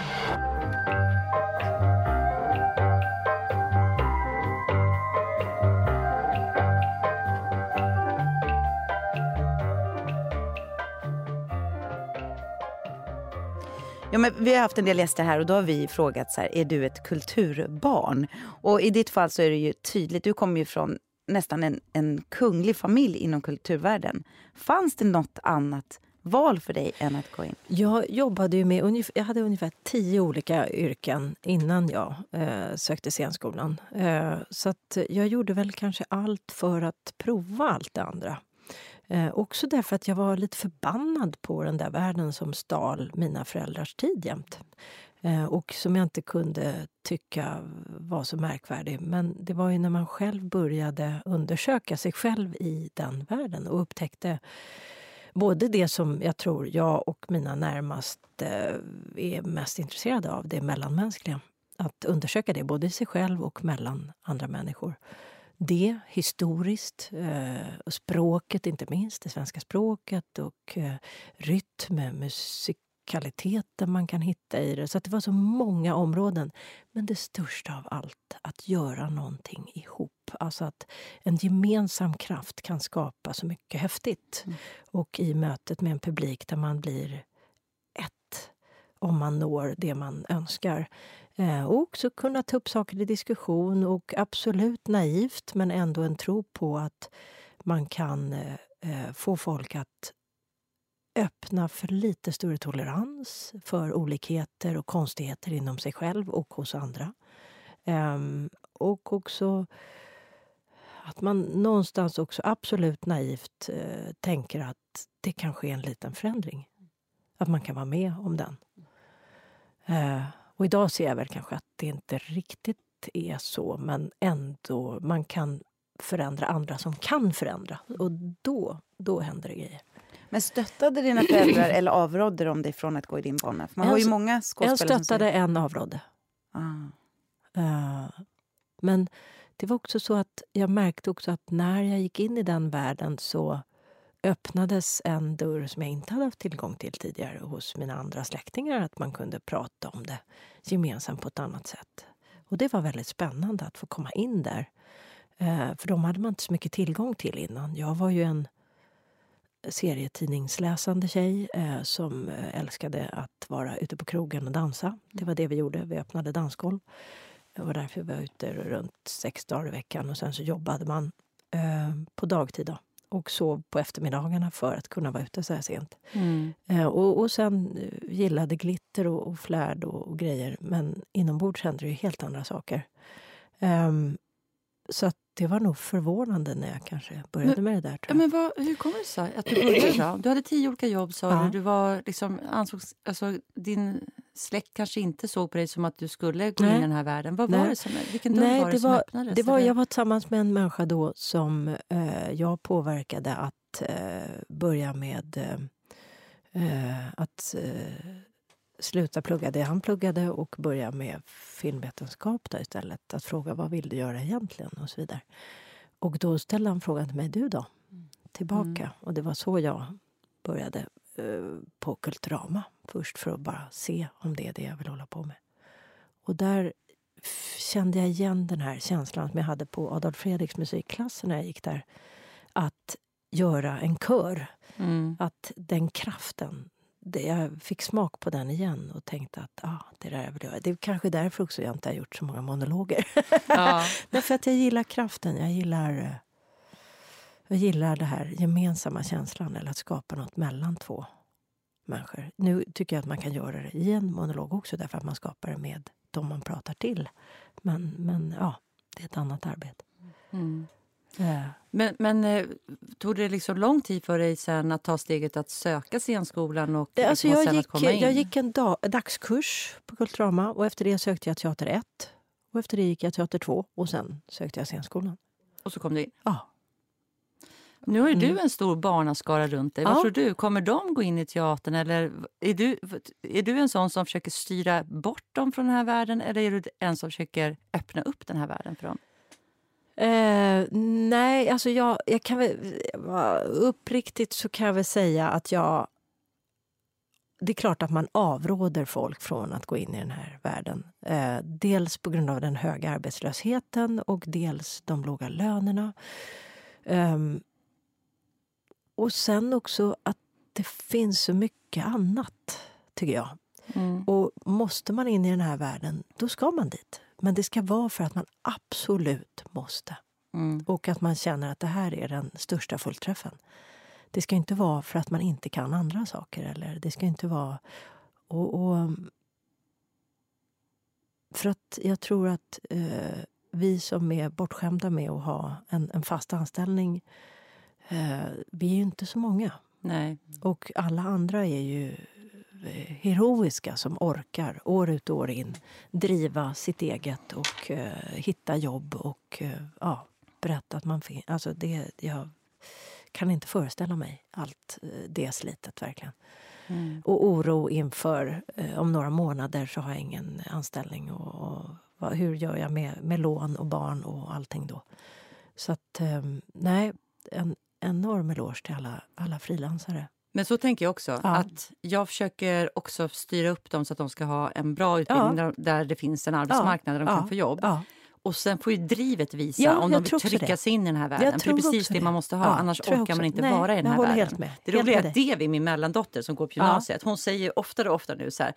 Ja, men vi har haft en del gäster här och då har vi frågat så här, är du ett kulturbarn? Och i ditt fall så är det ju tydligt, du kommer ju från nästan en, en kunglig familj inom kulturvärlden. Fanns det något annat val för dig än att gå in? Jag jobbade ju med jag hade ungefär tio olika yrken innan jag eh, sökte scenskolan. Eh, så att jag gjorde väl kanske allt för att prova allt det andra. Eh, också därför att jag var lite förbannad på den där världen som stal mina föräldrars tid jämt. Eh, och som jag inte kunde tycka var så märkvärdig. Men det var ju när man själv började undersöka sig själv i den världen och upptäckte både det som jag tror jag och mina närmaste är mest intresserade av, det mellanmänskliga. Att undersöka det både i sig själv och mellan andra människor. Det historiskt, eh, och språket inte minst, det svenska språket och eh, rytm, musikaliteten man kan hitta i det. Så det var så många områden. Men det största av allt, att göra någonting ihop. Alltså att en gemensam kraft kan skapa så mycket häftigt. Och i mötet med en publik där man blir ett om man når det man önskar. Eh, och också kunna ta upp saker i diskussion och absolut naivt men ändå en tro på att man kan eh, eh, få folk att öppna för lite större tolerans för olikheter och konstigheter inom sig själv och hos andra. Ehm, och också att man någonstans också absolut naivt tänker att det kan ske en liten förändring. Att man kan vara med om den. Och idag ser jag väl kanske att det inte riktigt är så men ändå, man kan förändra andra som kan förändra. Och då, då händer det grejer. Men stöttade dina föräldrar eller avrådde de dig från att gå i din bana? För man har ju många skådespelare som stöttade, en avrådde. Ah. Eh, Men det var också så att jag märkte också att när jag gick in i den världen så öppnades en dörr som jag inte hade haft tillgång till tidigare hos mina andra släktingar. Att man kunde prata om det gemensamt på ett annat sätt. Och det var väldigt spännande att få komma in där. Eh, för de hade man inte så mycket tillgång till innan. Jag var ju en serietidningsläsande tjej eh, som eh, älskade att vara ute på krogen och dansa. Det var det vi gjorde. Vi öppnade dansgolv. Det var därför vi var ute runt sex dagar i veckan. Och sen så jobbade man eh, på dagtid då, och sov på eftermiddagarna för att kunna vara ute så här sent. Mm. Eh, och, och sen eh, gillade glitter och, och flärd och, och grejer. Men inombords hände det ju helt andra saker. Ehm, så att det var nog förvånande när jag kanske började med det där. Tror Ja, jag. men vad, hur kommer det sig att du började då? [CLEARS THROAT] Du hade tio olika jobb sa Ja. du. du var liksom, ansågs, alltså, din släkt kanske inte såg på dig som att du skulle gå in Nej. i den här världen. Vad var Nej. det som, vilken dörr Nej, var det, det som var- öppnades? Det var, eller? jag var tillsammans med en människa då som eh, jag påverkade att eh, börja med eh, eh, att eh, sluta plugga det han pluggade och börja med filmvetenskap där istället. Att fråga vad vill du göra egentligen och så vidare. Och då ställde han frågan till mig, du då? Tillbaka. Mm. Och det var så jag började eh, på Kulturama först för att bara se om det är det jag vill hålla på med. Och där kände jag igen den här känslan som jag hade på Adolf Fredriks musikklass när jag gick där. Att göra en kör. Mm. Att den kraften, det, jag fick smak på den igen och tänkte att ah, det där jag vill göra. Det är kanske därför också jag inte har gjort så många monologer. Ja. [LAUGHS] Därför att jag gillar kraften. Jag gillar, eh, jag gillar det här gemensamma känslan eller att skapa något mellan två människor. Nu tycker jag att man kan göra det i en monolog också därför att man skapar det med de man pratar till. Men, men ja, det är ett annat arbete. Mm. Men, men eh, tog det liksom lång tid för dig sen att ta steget att söka scenskolan och, Det, alltså och jag, gick, jag gick en dag, dagskurs på Kulturama och efter det sökte jag teater 1. Och efter det gick jag teater 2 och sen sökte jag scenskolan. Och så kom du in. Ja. Nu har ju Mm. du en stor barnaskara runt dig. Ja. Vad tror du? Kommer de gå in i teatern? Eller är du, är du en sån som försöker styra bort dem från den här världen? Eller är du en som försöker öppna upp den här världen för dem? Eh, nej, alltså jag, jag kan väl... Uppriktigt så kan jag väl säga att jag... Det är klart att man avråder folk från att gå in i den här världen. Eh, dels på grund av den höga arbetslösheten och dels de låga lönerna. Ehm, och sen också att det finns så mycket annat, tycker jag. Mm. Och måste man in i den här världen, då ska man dit. Men det ska vara för att man absolut måste. Mm. Och att man känner att det här är den största fullträffen. Det ska inte vara för att man inte kan andra saker. Eller det ska inte vara... Och, och, för att jag tror att eh, vi som är bortskämda med att ha en, en fast anställning, eh, vi är ju inte så många. Nej. Och alla andra är ju heroiska som orkar år ut och år in driva sitt eget och eh, hitta jobb och eh, ja, berätta att man finns. Alltså det, jag kan inte föreställa mig allt eh, det slitet verkligen. Mm. Och oro inför eh, om några månader så har jag ingen anställning. Och, och vad, hur gör jag med, med lån och barn och allting då? Så att eh, nej, en enorm eloge till alla, alla frilansare. Men så tänker jag också. Ja. att Jag försöker också styra upp dem så att de ska ha en bra utbildning där, där det finns en arbetsmarknad där de Ja. kan få jobb. Ja. Och sen får ju drivet visa Ja, om de vill trycka sig in i den här världen. Jag För det är precis det man måste ha, Ja, annars orkar man inte Nej, vara i den jag här håller världen. helt med. Det roliga är att. Devi, min mellandotter som går på gymnasiet, hon säger oftare och oftare nu så här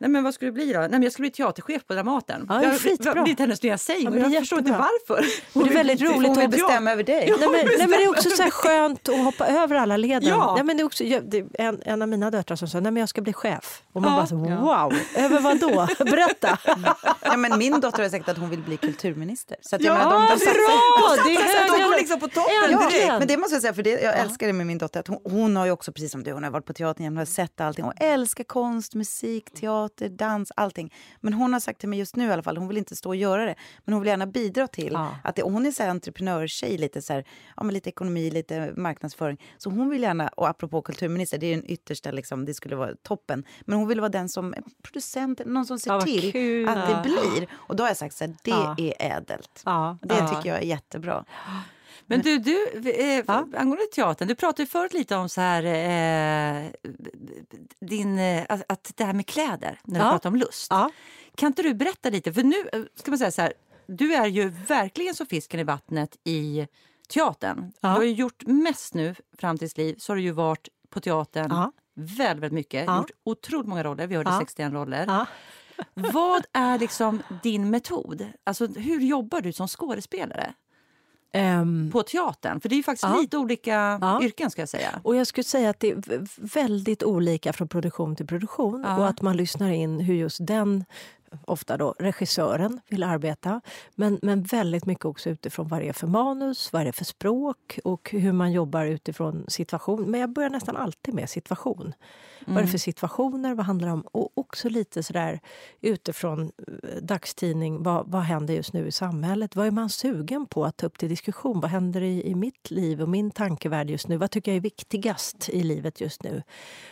Nej men vad ska du bli då? Nej men jag ska bli teaterchef på Dramaten. Ja, det är jag, skitbra. det är inte hennes nya sägning, Ja, men men det jag förstår inte varför. Och det är väldigt roligt Hon vill bestämma över dig. Ja. Nej, men, nej, men det är också så här skönt att hoppa över alla leden. Ja. Nej, men det är också, jag, det en, en av mina döttrar som sa nej, men jag ska bli chef. Och man Ja. bara så, Ja. wow, över vad då? [LAUGHS] Berätta! Ja, men min dotter har sagt att hon vill bli kulturminister. Så att jag Ja, menar, de, de bra! satsar- Det är så att de högre- går liksom på toppen Äntligen! direkt. Men det måste jag säga, för det, jag älskar det med min dotter. Att hon, hon har ju också, precis som du, hon har varit på teatern, hon har sett allting. Hon älskar konst, musik, teater, dans, allting. Men hon har sagt till mig just nu i alla fall, hon vill inte stå och göra det. Men hon vill gärna bidra till Ja. att det, hon är så här entreprenörstjej, lite, så här, ja, men lite ekonomi, lite marknadsföring. Så hon vill gärna, och apropå kulturminister, det är den yttersta, liksom, det skulle vara toppen. Men hon vill vara den som producent, någon som ser Ja, till kul. att det blir. Och då har jag sagt så här, det är ädelt. Det tycker jag är jättebra. Men du, du eh, Ja. angående teatern, du pratade ju förut lite om så här, eh, din, eh, att, att det här med kläder, när du Ja. pratar om lust. Ja. Kan inte du berätta lite? För nu eh, ska man säga så här, du är ju verkligen som fisken i vattnet i teatern. Du har ju gjort mest nu fram till ditt liv, så har du ju varit på teatern väldigt, väldigt mycket. Ja. Gjort otroligt många roller, vi hörde Ja. 61 roller. Ja. Vad är liksom din metod? Alltså, hur jobbar du som skådespelare Ehm, på teatern? För det är ju faktiskt Ja. lite olika Ja. yrken ska jag säga. Och jag skulle säga att det är väldigt olika från produktion till produktion. Ja. Och att man lyssnar in hur just den ofta då regissören vill arbeta. Men, men väldigt mycket också utifrån vad det är för manus, vad det är för språk och hur man jobbar utifrån situation. Men jag börjar nästan alltid med situation. Mm. Vad är det för situationer? Vad handlar det om? Och också lite sådär utifrån eh, dagstidning. Vad, vad händer just nu i samhället? Vad är man sugen på att ta upp till diskussion? Vad händer i, i mitt liv och min tankevärld just nu? Vad tycker jag är viktigast i livet just nu?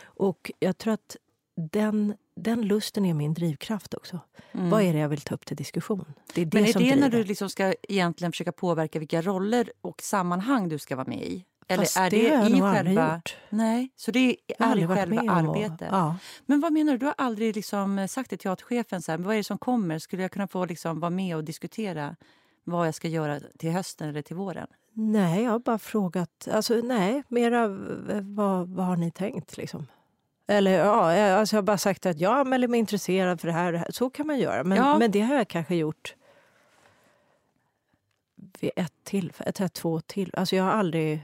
Och jag tror att den, den lusten är min drivkraft också. Mm. Vad är det jag vill ta upp till diskussion? Det är det Men är det driver. när du liksom ska egentligen försöka påverka vilka roller och sammanhang du ska vara med i? Eller Fast är det, det har jag i nog själva... gjort. Nej, så det är i själva arbetet? Ja. Men vad menar du? Du har aldrig liksom sagt till teaterchefen så här, vad är det som kommer? Skulle jag kunna få liksom vara med och diskutera vad jag ska göra till hösten eller till våren? Nej, jag har bara frågat. Alltså, nej, mera vad, vad har ni tänkt? Liksom? Eller ja, alltså jag har bara sagt att jag anmäler mig intresserad för det här, det här. Så kan man göra. Men, ja. men det har jag kanske gjort vid ett tillfälle, ett, två till. Alltså jag har aldrig...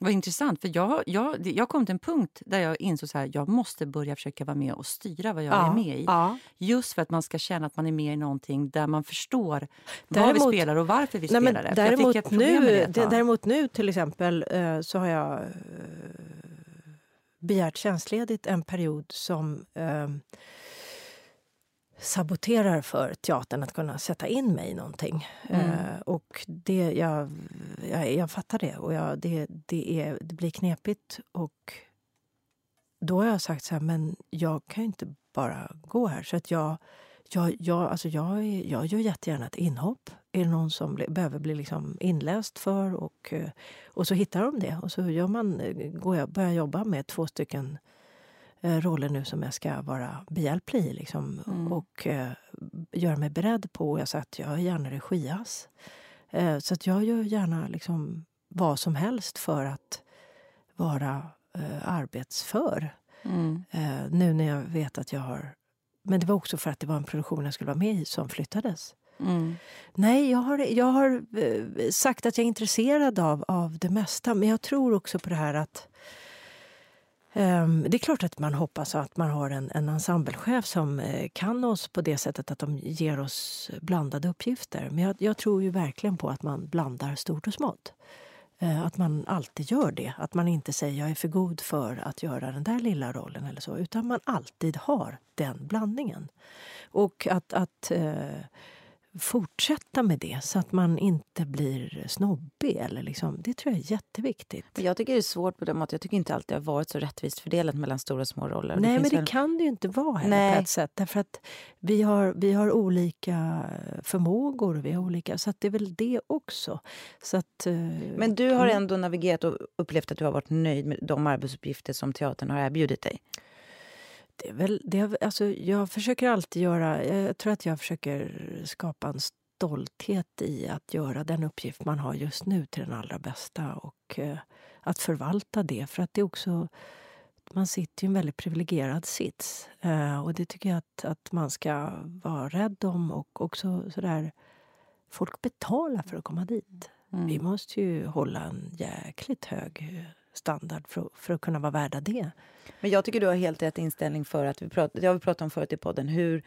Vad intressant, för jag, jag, jag kom till en punkt där jag insåg att jag måste börja försöka vara med och styra vad jag ja, är med i. Ja. Just för att man ska känna att man är med i någonting där man förstår däremot, vad vi spelar och varför vi nej, spelar det. Däremot nu, däremot nu till exempel eh, så har jag eh, begärt tjänstledigt en period som eh, saboterar för teatern att kunna sätta in mig i någonting. Mm. Eh, och det, jag, jag, jag fattar det. Och jag, det, det, är, det blir knepigt. Och då har jag sagt så här, men jag kan inte bara gå här. Så att jag, jag, jag, alltså jag, jag gör jättegärna ett inhopp. Är det någon som behöver bli liksom inläst för? Och, eh, och så hittar de det. Och så gör man, eh, går jag, börjar jobba med två stycken eh, roller nu som jag ska vara behjälplig i. Liksom, mm. Och eh, göra mig beredd på. Jag har sagt jag är gärna regias. Eh, så att jag gör gärna liksom vad som helst för att vara eh, arbetsför. Mm. Eh, nu när jag vet att jag har... Men det var också för att det var en produktion jag skulle vara med i som flyttades. Mm. Nej, jag har, jag har eh, sagt att jag är intresserad av, av det mesta. Men jag tror också på det här att um, det är klart att man hoppas att man har en, en ensemblechef som uh, kan oss på det sättet att de ger oss blandade uppgifter. Men jag, jag tror ju verkligen på att man blandar stort och smått. Eh, att man alltid gör det. Att man inte säger jag är för god för att göra den där lilla rollen eller så. Utan man alltid har den blandningen. Och att, att eh, fortsätta med det så att man inte blir snobbig. Eller liksom, det tror jag är jätteviktigt. Jag tycker det är svårt på det Jag tycker inte alltid det har varit så rättvist fördelat mellan stora och små roller. Nej, det men det väl... kan det ju inte vara heller på ett sätt. Därför att vi har, vi har olika förmågor. Vi har olika, så det är väl det också. Så att, uh... Men du har mm. ändå navigerat och upplevt att du har varit nöjd med de arbetsuppgifter som teatern har erbjudit dig? Det är väl, det, alltså, jag försöker alltid göra... Jag tror att jag försöker skapa en stolthet i att göra den uppgift man har just nu till den allra bästa och eh, att förvalta det. För att det är också... Man sitter i en väldigt privilegierad sits. Eh, och det tycker jag att, att man ska vara rädd om. Och också sådär... Folk betalar för att komma dit. Mm. Vi måste ju hålla en jäkligt hög standard för, för att kunna vara värda det. Men jag tycker du har helt rätt inställning för att vi pratar, det har vi pratat om förut i podden, hur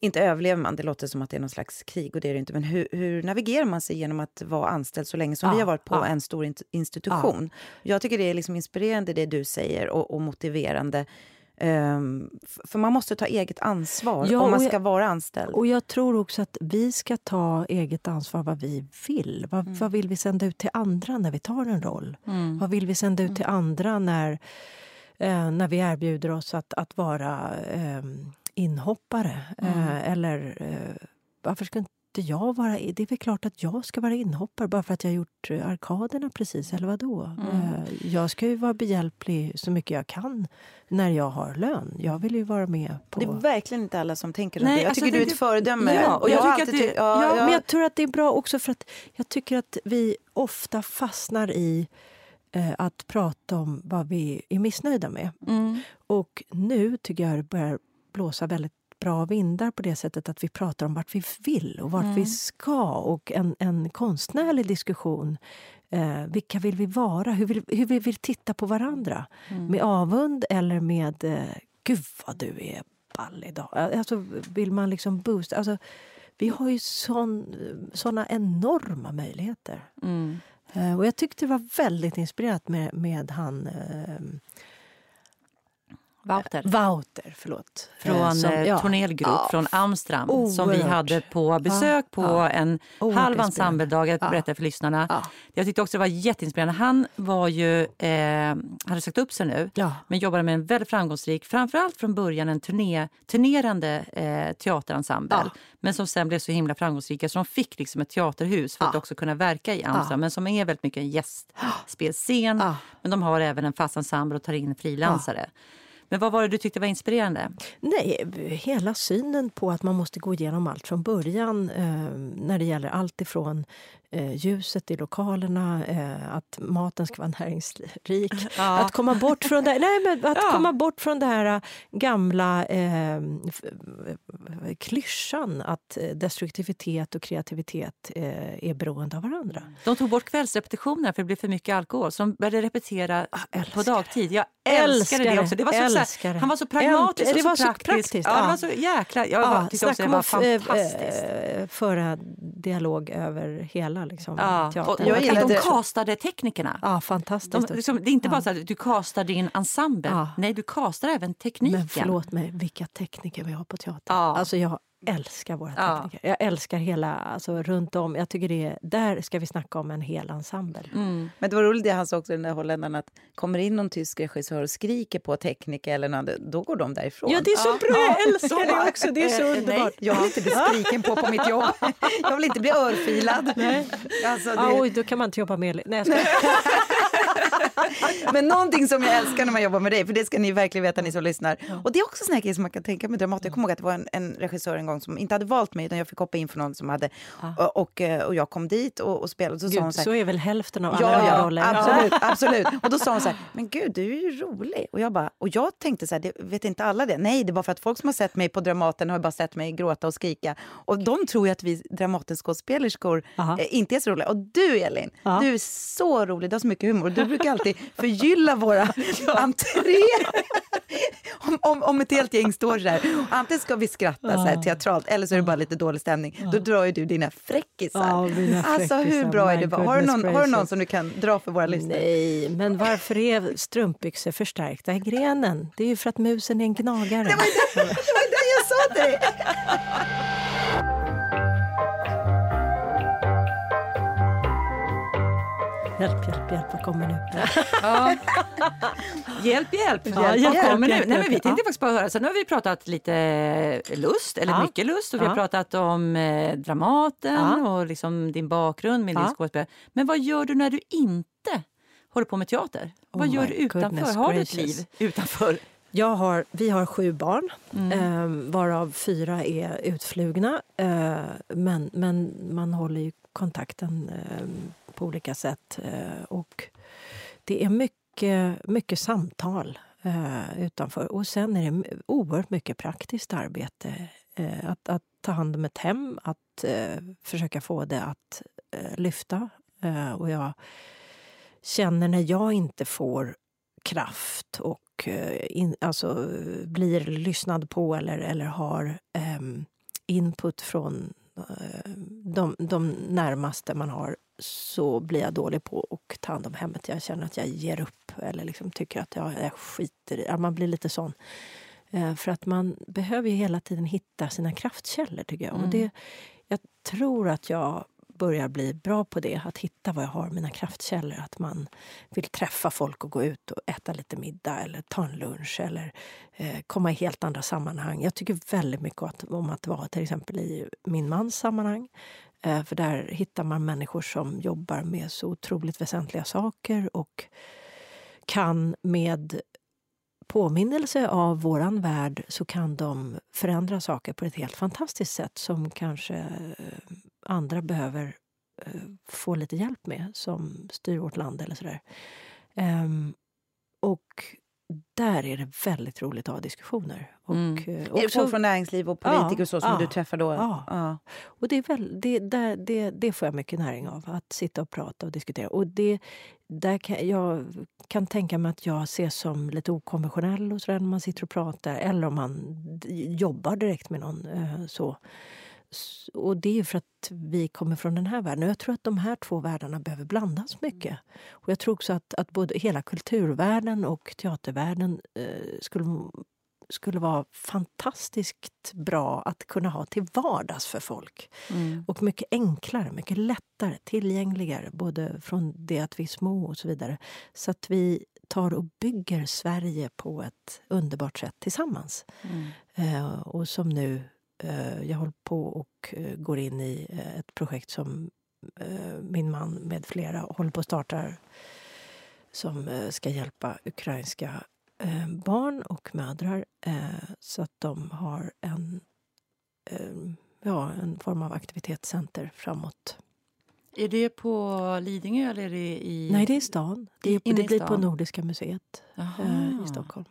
inte överlever man, det låter som att det är någon slags krig och det är det inte, men hur, hur navigerar man sig genom att vara anställd så länge som ja, vi har varit på ja. en stor institution? Ja. Jag tycker det är liksom inspirerande det du säger och, och motiverande. Um, för man måste ta eget ansvar ja, om man ska jag, vara anställd. Och jag tror också att vi ska ta eget ansvar vad vi vill. Vad, mm. vad vill vi sända ut till andra när vi tar en roll? Mm. Vad vill vi sända ut till mm. andra när, eh, när vi erbjuder oss att, att vara eh, inhoppare? Mm. Eh, eller eh, varför ska inte jag vara... Det är väl klart att jag ska vara inhoppare bara för att jag har gjort eh, arkaderna precis, eller vadå? Mm. Eh, jag ska ju vara behjälplig så mycket jag kan när jag har lön. Jag vill ju vara med på... Det är verkligen inte alla som tänker Nej, Jag alltså, tycker du är ett föredöme. Ja, och jag, jag, alltid, det, ja, ja, Men jag tror att det är bra också för att jag tycker att vi ofta fastnar i eh, att prata om vad vi är missnöjda med. Mm. Och nu tycker jag det börjar blåsa väldigt bra vindar på det sättet att vi pratar om vart vi vill och vart mm. vi ska. Och en, en konstnärlig diskussion. Eh, vilka vill vi vara? Hur vill, hur vi vill titta på varandra? Mm. Med avund eller med eh, Gud vad du är pall idag. Alltså, vill man liksom boosta... Alltså, vi har ju sån, såna enorma möjligheter. Mm. Eh, och jag tyckte det var väldigt inspirerat med, med han... Eh, Wouter. Wouter, förlåt. Från Eh, som- eh, ja, Tornelgrupp ja, från Amsterdam som vi oerhört. hade på besök på Ja, en oerhört halv ensembledag. Jag Ja. berättar för lyssnarna. Ja. Jag tyckte också det var jätteinspirerande. Han var ju, eh, hade sagt upp sig nu men jobbade med en väldigt framgångsrik, framförallt från början en turné, turnerande eh, teaterensemble. Men som sen blev så himla framgångsrika så de fick liksom ett teaterhus för att också kunna verka i Amsterdam. Men som är väldigt mycket en gästspelscen. Men de har även en fast ensemble och tar in frilansare. Men vad var det du tyckte var inspirerande? Nej, hela synen på att man måste gå igenom allt från början eh, när det gäller allt ifrån eh, ljuset i lokalerna, eh, att maten ska vara [LAUGHS] näringsrik. Ja. Att komma bort från det, nej, men att [LAUGHS] Ja. komma bort från det här eh, gamla eh, eh, klyschan att eh, destruktivitet och kreativitet är beroende av varandra. De tog bort kvällsrepetitioner för det blev för mycket alkohol. Så de började repetera älskar på dagtid. Jag älskade det också. Det var så, älskar så här, han var så pragmatisk det och var så praktisk. praktiskt, Ja, det ja. var så jäkla... Jag var, tyckte också det var att, eh, fantastiskt. eh, föra dialog över hela liksom, Ja, och, teatern. och Jag att gillade- de castade teknikerna. Ja, fantastiskt. De, liksom, det är inte bara Ja. så att du castar din ensemble. Ja. Nej, du castar även tekniken. Men förlåt mig, vilka tekniker vi har på teatern. Ja. Alltså jag älskar våra Ja. tekniker. Jag älskar hela, alltså runt om. Jag tycker det är, där ska vi snacka om en hel ensemble. Mm. Men det var roligt det han sa också, den där holländaren, att kommer in någon tysk regissör och skriker på tekniker eller något, då går de därifrån. Ja, det är så Ja. bra! Jag Ja, älskar det också. Det är så eh, nej. underbart. Jag vill inte bli skriken på på mitt jobb. Jag vill inte bli örfilad. Alltså, Ah, det, oj, då kan man inte jobba med... Nej, jag skojar. [LAUGHS] men någonting som jag älskar när man jobbar med dig, för det ska ni verkligen veta ni som lyssnar. Och det är också här grejer som man kan tänka med Dramaten. Jag kommer ihåg att det var en, en regissör en gång som inte hade valt mig utan jag fick hoppa in för någon som hade, och, och, eh, och jag kom dit och, och spelade. Så sa hon Gud, så här, så är väl hälften av alla Ja, roller. absolut, absolut. Och då sa hon så här, men gud du är ju rolig. Och jag, bara, och jag tänkte så här, det, vet inte alla det? Nej, det är bara för att folk som har sett mig på Dramaten har bara sett mig gråta och skrika. Och de tror ju att vi Dramatenskådespelerskor Aha. eh, inte är så roliga. Och du Elin, Ja. du är så rolig, du har så mycket humor. Du brukar alltid förgylla våra entréer. om, om, om ett helt gäng står så här, antingen ska vi skratta så här, teatralt eller så är det bara lite dålig stämning. Då drar ju du dina fräckisar. Ja, mina alltså hur fräckisar, bra är det? Har du, någon, har du någon som du kan dra för våra lyssnare? Nej, men varför är strumpbyxor förstärkta i grenen? Det är ju för att musen är en gnagare. Det var det jag sa till dig! Hjälp, [LAUGHS] hjälp, hjälp, vad kommer nu? Ja. Hjälp, hjälp! Ja, Vad hjälp, kommer hjälp, nu? Nej, men vi hjälp. tänkte faktiskt bara höra. Så nu har vi pratat lite lust, eller Ja. mycket lust. Och vi har Ja. pratat om eh, Dramaten Ja. och liksom din bakgrund med Ja. din skådespelare. Men vad gör du när du inte håller på med teater? vad Oh gör my du utanför? Har du ett gracious. liv utanför? Jag har, vi har sju barn, Mm. eh, varav fyra är utflugna. Eh, men, men man håller ju kontakten eh, på olika sätt. Eh, och det är mycket, mycket samtal eh, utanför. Och sen är det oerhört mycket praktiskt arbete. Eh, att, att ta hand om ett hem, att eh, försöka få det att eh, lyfta. Eh, och jag känner när jag inte får kraft och eh, in, alltså, blir lyssnad på eller, eller har ehm, input från de, de närmaste man har så blir jag dålig på att ta hand om hemmet. Jag känner att jag ger upp eller liksom tycker att jag, jag skiter i ja, Man blir lite sån. Eh, för att man behöver ju hela tiden hitta sina kraftkällor, tycker jag. Och Mm. det, jag tror att jag börjar bli bra på det, att hitta var jag har mina kraftkällor. Att man vill träffa folk och gå ut och äta lite middag eller ta en lunch eller eh, komma i helt andra sammanhang. Jag tycker väldigt mycket att, om att vara till exempel i min mans sammanhang. Eh, för där hittar man människor som jobbar med så otroligt väsentliga saker och kan med påminnelse av våran värld så kan de förändra saker på ett helt fantastiskt sätt som kanske eh, andra behöver eh, få lite hjälp med som styr vårt land eller sådär. Ehm, och där är det väldigt roligt att ha diskussioner. Och, Mm. eh, Är det folk från näringsliv och politiker Ja, och så som ja, du träffar då? ja. Ja. Och det, är väl, det, där, det, det får jag mycket näring av, att sitta och prata och diskutera. Och det, där kan, jag kan tänka mig att jag ses som lite okonventionell och så där när man sitter och pratar. Eller om man jobbar direkt med någon. eh, så. Och det är för att vi kommer från den här världen. Och jag tror att de här två världarna behöver blandas mycket. Och jag tror också att, att både hela kulturvärlden och teatervärlden eh, skulle skulle vara fantastiskt bra att kunna ha till vardags för folk. Mm. Och mycket enklare, mycket lättare, tillgängligare. Både från det att vi är små och så vidare. Så att vi tar och bygger Sverige på ett underbart sätt tillsammans. Mm. Eh, och som nu, jag håller på och eh, går in i eh, ett projekt som eh, min man med flera håller på att starta som eh, ska hjälpa ukrainska eh, barn och mödrar eh, så att de har en, eh, ja, en form av aktivitetscenter framåt. Är det på Lidingö eller är det i... Nej, det är i stan. Det, är, det blir på stan? Nordiska museet Jaha. eh, i Stockholm.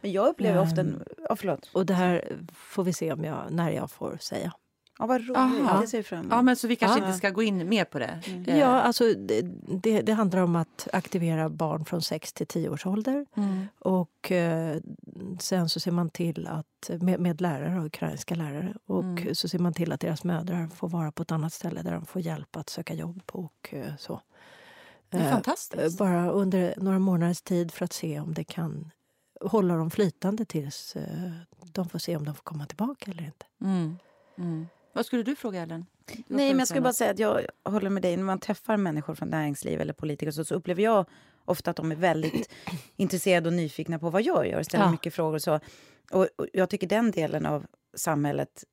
Men jag upplever ofta... En, ja, förlåt. Och det här får vi se om jag, när jag får säga. Ja, vad roligt. Aha. Det ser fram. Ja, men så vi kanske Ja. inte ska gå in mer på det? Eh, Ja, alltså det, det, det handlar om att aktivera barn från 6 till 10 års ålder. Mm. Och eh, sen så ser man till att, med, med lärare, ukrainska lärare, och Mm. så ser man till att deras mödrar får vara på ett annat ställe där de får hjälp att söka jobb och eh, så. Det är Eh, fantastiskt. Bara under några månaders tid för att se om det kan hålla dem flytande tills eh, de får se om de får komma tillbaka eller inte. Mm. Mm. Vad skulle du fråga, Ellen? Nej, men jag skulle bara säga att jag håller med dig. När man träffar människor från näringsliv eller politiker så, så upplever jag ofta att de är väldigt [CLEARS THROAT] intresserade och nyfikna på vad jag gör. Ställer Ja. mycket frågor och så. Och, och jag tycker den delen av samhället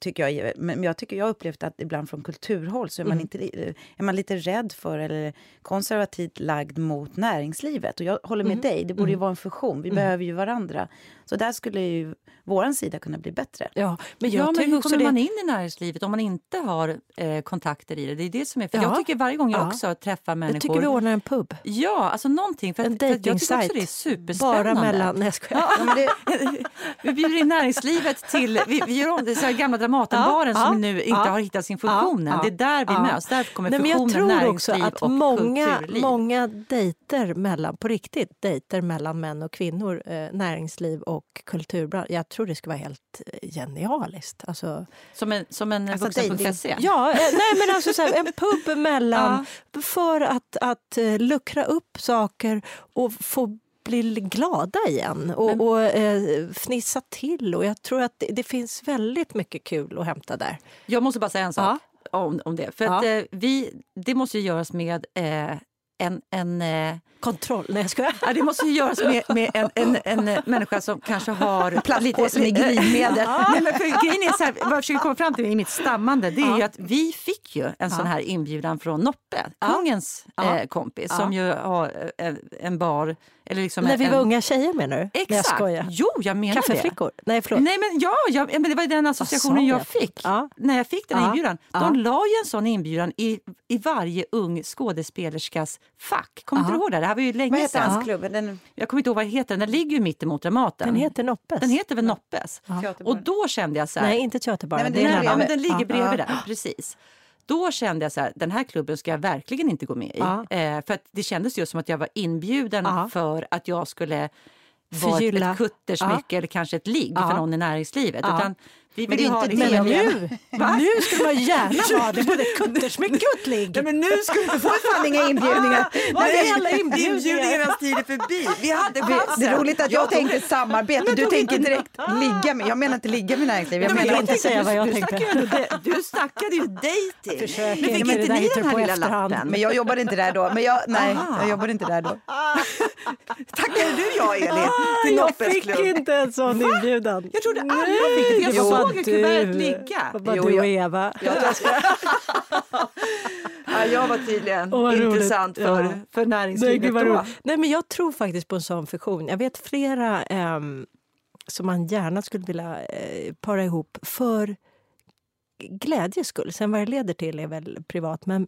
tycker jag, är- men jag tycker jag upplevt att ibland från kulturhåll så är man, Mm. inte, är man lite rädd för eller konservativt lagd mot näringslivet. Och jag håller med Mm. dig, det borde ju Mm. vara en fusion. Vi behöver ju varandra. Så där skulle ju våran sida kunna bli bättre. Ja, men jag Ja, men hur kommer det... man in i näringslivet om man inte har eh, kontakter i det? Det är det som är... För Ja. Jag tycker varje gång jag Ja. också träffar människor... Jag tycker vi ordnar en pub. Ja, alltså någonting. För, En att jag tycker också dejtingsajt. det är superspännande. Bara mellan... Nej, jag. Ja, det, [LAUGHS] vi bjuder in näringslivet till... Vi, vi gör om det så gamla Dramatenbaren som nu inte har hittat sin funktion än. Det är där vi ja. möts. Där kommer Nej, jag tror också att många, kulturliv. många dejter mellan, på riktigt, dejter mellan män och kvinnor, eh, näringsliv och kulturbransch. Jag tror det skulle vara helt eh, genialiskt. Alltså, Som en, som en Alltså vuxen.se. ja, eh, nej men alltså så här, en pub [LAUGHS] mellan för att, att eh, luckra upp saker och få bli glada igen och, Men- och eh, fnissa till. Och jag tror att det, det finns väldigt mycket kul att hämta där. Jag måste bara säga en sak om, om det. För att, Ja. eh, vi, det måste ju göras med eh, en... en eh, Kontroll. Nej, jag skojar. ja, det måste ju göras med, med en, en, en eh, människa som kanske har... Plastpåse med glidmedel. Nej, men för grejen är så här, vad jag försöker komma fram till i mitt stammande det är Ja. ju att vi fick ju en sån här inbjudan från Noppe, Ja. kungens Ja. eh, kompis, Ja. som ju har eh, en bar... Eller liksom När en, vi var en, unga tjejer menar du? Nej, jag Exakt! skojar. Jo, jag menar det. Kaffeflickor? Nej, förlåt. Nej, men ja, ja, men det var den associationen jag jag? fick Ja. när jag fick den Ja. inbjudan. Ja. De la ju en sån inbjudan i, i varje ung skådespelerskas fack. Kommer Ja. inte du ihåg det? Det här var ju vad länge heter sedan. hans klubb? Den, Jag kommer inte ihåg vad den heter. Den ligger ju mitt emot Dramaten. Den heter Noppes. Den heter väl Noppes? Ja. Och då kände jag så här... Nej, inte Teaterbaren. Nej, men den men den ligger Ja. bredvid Ja. där. Precis. Då kände jag så här, den här klubben ska jag verkligen inte gå med i. Ja. Eh, för det kändes ju som att jag var inbjuden Ja. för att jag skulle vara ett, kuttersmycke eller kanske ett ligg Ja. för någon i näringslivet. Ja. Utan vi Men vill det är ju ha det. Men trevliga. nu, nu skulle man gärna vara det. Både kuttersmycke och ligg. Ja, men nu ska vi få fan inga inbjudningar. [LAUGHS] Vad är alla inbjudningar? Inbjudningarnas tid är förbi. Vi hade chansen. Det är roligt att jag tänkte samarbete. Du tänker direkt [LAUGHS] ligga med. Jag menar inte ligga med näringsliv. Jag Nej, men menar inte säga vad jag du, tänkte. Du snackade, ju- du snackade ju dejting. Försök Men fick inte, ni den här lilla lappen? Men jag jobbade inte där då. Men jag, nej, jag jobbade inte där då. [LAUGHS] Tackade du ja, Elin? Ah, Till jag fick inte en sån inbjudan. Jag trodde alla fick det. Jag såg ju kuvertet du. ligga. Var bara Jo, du och jag- Eva. Ja, jag var tydligen [LAUGHS] vad roligt. intressant för, Ja. för Nej, näringslivet vad då. Nej, men jag tror faktiskt på en sån fusion. Jag vet flera ehm, som man gärna skulle vilja eh, para ihop för glädjes skull. Sen vad det leder till är väl privat. Men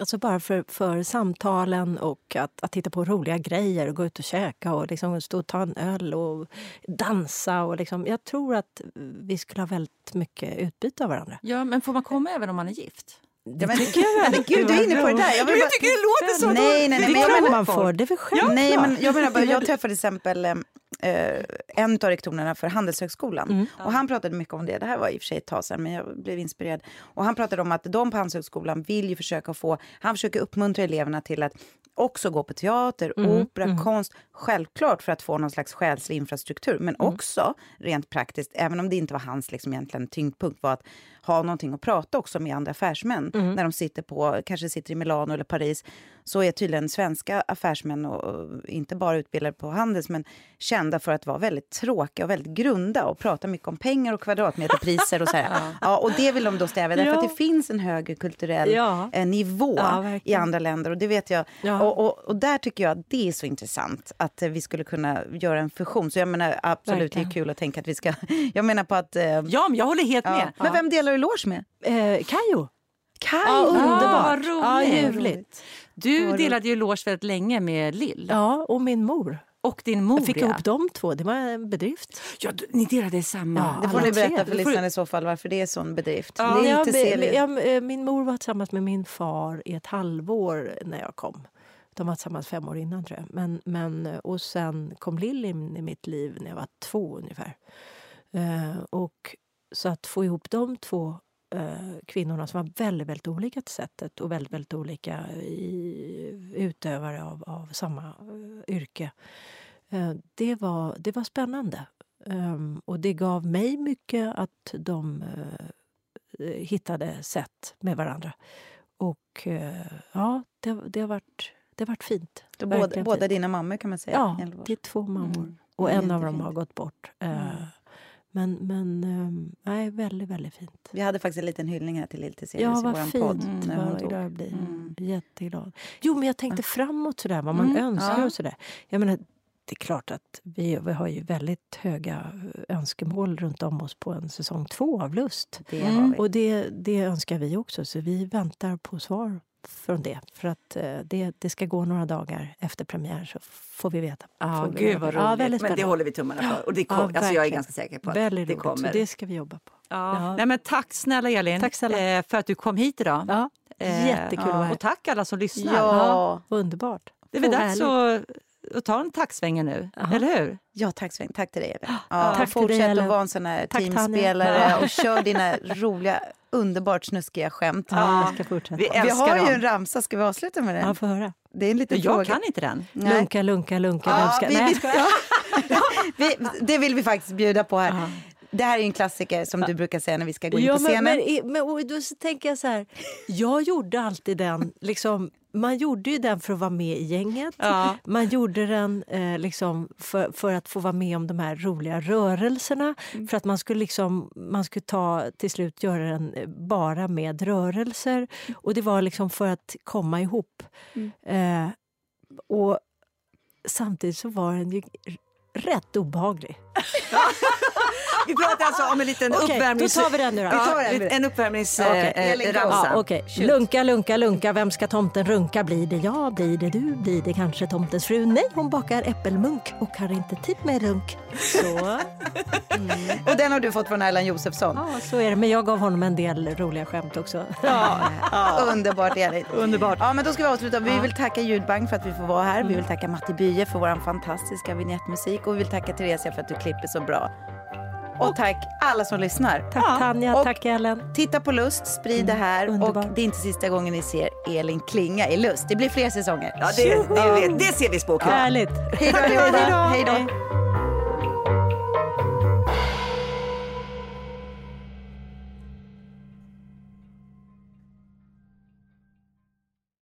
Alltså bara för, för samtalen och att, att titta på roliga grejer och gå ut och käka och liksom stå och ta en öl och dansa. Och liksom, jag tror att vi skulle ha väldigt mycket utbyte av varandra. Ja, men får man komma även om man är gift? Det tycker jag väl. Gud, du är inne på det där. Jag, men jag tycker det låter så. Nej, nej, nej. Men jag menar, man får. Det är väl självklart. Nej, men jag menar bara, jag [LAUGHS] träffade till exempel eh, en av rektorerna för Handelshögskolan. Mm. Och han pratade mycket om det. Det här var i och för sig ett tag sedan, men jag blev inspirerad. Och han pratade om att de på Handelshögskolan vill ju försöka få... Han försöker uppmuntra eleverna till att också gå på teater, mm, opera, mm. konst. Självklart för att få någon slags själslig infrastruktur, men mm. också rent praktiskt, även om det inte var hans liksom egentligen tyngdpunkt, var att ha någonting att prata också med andra affärsmän. Mm. När de sitter på, kanske sitter i Milano eller Paris, så är tydligen svenska affärsmän, och, och inte bara utbildade på Handels, men kända för att vara väldigt tråkiga och väldigt grunda och prata mycket om pengar och kvadratmeterpriser och så [LAUGHS] ja. ja. och det vill de då stävja, därför ja. att det finns en högre kulturell ja. Eh, nivå i andra länder och det vet jag. Och, och, och, där tycker jag att det är så intressant att vi skulle kunna göra en fusion. Så jag menar absolut, verkligen. det är kul att tänka att vi ska... [LAUGHS] Jag menar på att... Eh, ja, men jag håller helt med. Men vem delar du loge med? Eh, Kajo. Kajo! Ja, underbart. Ja, ljuvligt. Du delade ju loge väldigt länge med Lill. Ja, och min mor. Och din mor, Jag fick ja. ihop de två. Det var en bedrift. Ja, ni delade samma. Ja, det får ni berätta för lyssnarna i så fall varför det är sån bedrift. Ja. Ja, ja, eh, min mor var tillsammans med min far i ett halvår när jag kom. De var tillsammans fem år innan, tror jag. Men, men, och sen kom Lill in i mitt liv när jag var två ungefär. Uh, och så att få ihop de två kvinnorna som var väldigt, väldigt olika till sättet och väldigt, väldigt olika i, utövare av, av samma uh, yrke. det, var, det var spännande. Um, och det gav mig mycket att de hittade sätt med varandra. Och ja, det, det har varit det har varit fint. båda, båda dina mammor kan man säga? Ja, det är två mammor. Mm. Och en av dem har gått bort. Mm. Men, men ehm, nej, väldigt, väldigt fint. Vi hade faktiskt en liten hyllning här till Lill Ja, vad fint podd, när hon vad jag blir. Mm. Jätteglad. Jo, men jag tänkte framåt sådär, vad man mm. önskar ja. och sådär. Jag menar, det är klart att vi, vi har ju väldigt höga önskemål runt om oss på en säsong två av Lust. Det mm. Och det, det önskar vi också, så vi väntar på svar från det. För att eh, det, det ska gå några dagar efter premiär så får vi veta. Ah, får vi gud vad roligt. Ja, Men det håller vi tummarna för. Och det kom, ja, alltså jag är ganska säker på att väldigt det kommer. Så det ska vi jobba på. Ja. ja. Nej, men tack snälla Elin tack snälla. Eh, för att du kom hit idag. Ja. Eh, Jättekul att vara här. Och tack alla som lyssnar. Ja. Underbart. Det är väl dags att att ta en tacksvängen nu, Aha. eller hur? Ja, tacksväng. Tack till dig, Ja, tack fortsätt att vara en sån här teamspelare och kör dina roliga, underbart snuskiga skämt. Ja, ska fortsätta. Vi, vi har dem. ju en ramsa, ska vi avsluta med den? Ja, få höra. Det är en liten jag fråga. kan inte den. Nej. Lunka, lunka, lunka. Ja, vi, [LAUGHS] ja. vi, det vill vi faktiskt bjuda på här. Det här är en klassiker som du brukar säga när vi ska gå in ja, på scenen. Men, men, men då tänker jag så här, jag gjorde alltid den liksom man gjorde ju den för att vara med i gänget. Ja. Man gjorde den eh, liksom för, för att få vara med om de här roliga rörelserna. Mm. För att man skulle, liksom, man skulle ta, till slut göra den eh, bara med rörelser. Mm. Och det var liksom för att komma ihop. Mm. Eh, och samtidigt så var den ju rätt obehaglig. Vi pratar alltså om en liten okay, uppvärmnings... Då tar vi den nu då. Ja, en uppvärmningsramsa. Okay. Eh, ja, okay. Lunka, lunka, lunka, vem ska tomten runka? Blir det jag? Blir det du? Blir det kanske tomtens fru? Nej, hon bakar äppelmunk och har inte tid med runk. Så. [LAUGHS] Mm. Och den har du fått från Erland Josefsson? Ja, så är det. Men jag gav honom en del roliga skämt också. Ja, [LAUGHS] ja. Underbart, Elin. Underbart. Ja, men då ska vi avsluta. Vi vill tacka Ljudbank för att vi får vara här. Vi vill tacka Matti Bye för vår fantastiska vignettmusik och vi vill tacka Theresia för att du klipper så bra. Och tack alla som lyssnar. Tack ja. Tanja, och tack Ellen. Titta på Lust, sprid det här. Underbar. Och det är inte sista gången ni ser Elin Klinga i Lust. Det blir fler säsonger. Ja, det, det, det, det ser vi spåkula. Härligt. Hej då allihopa. Hej då.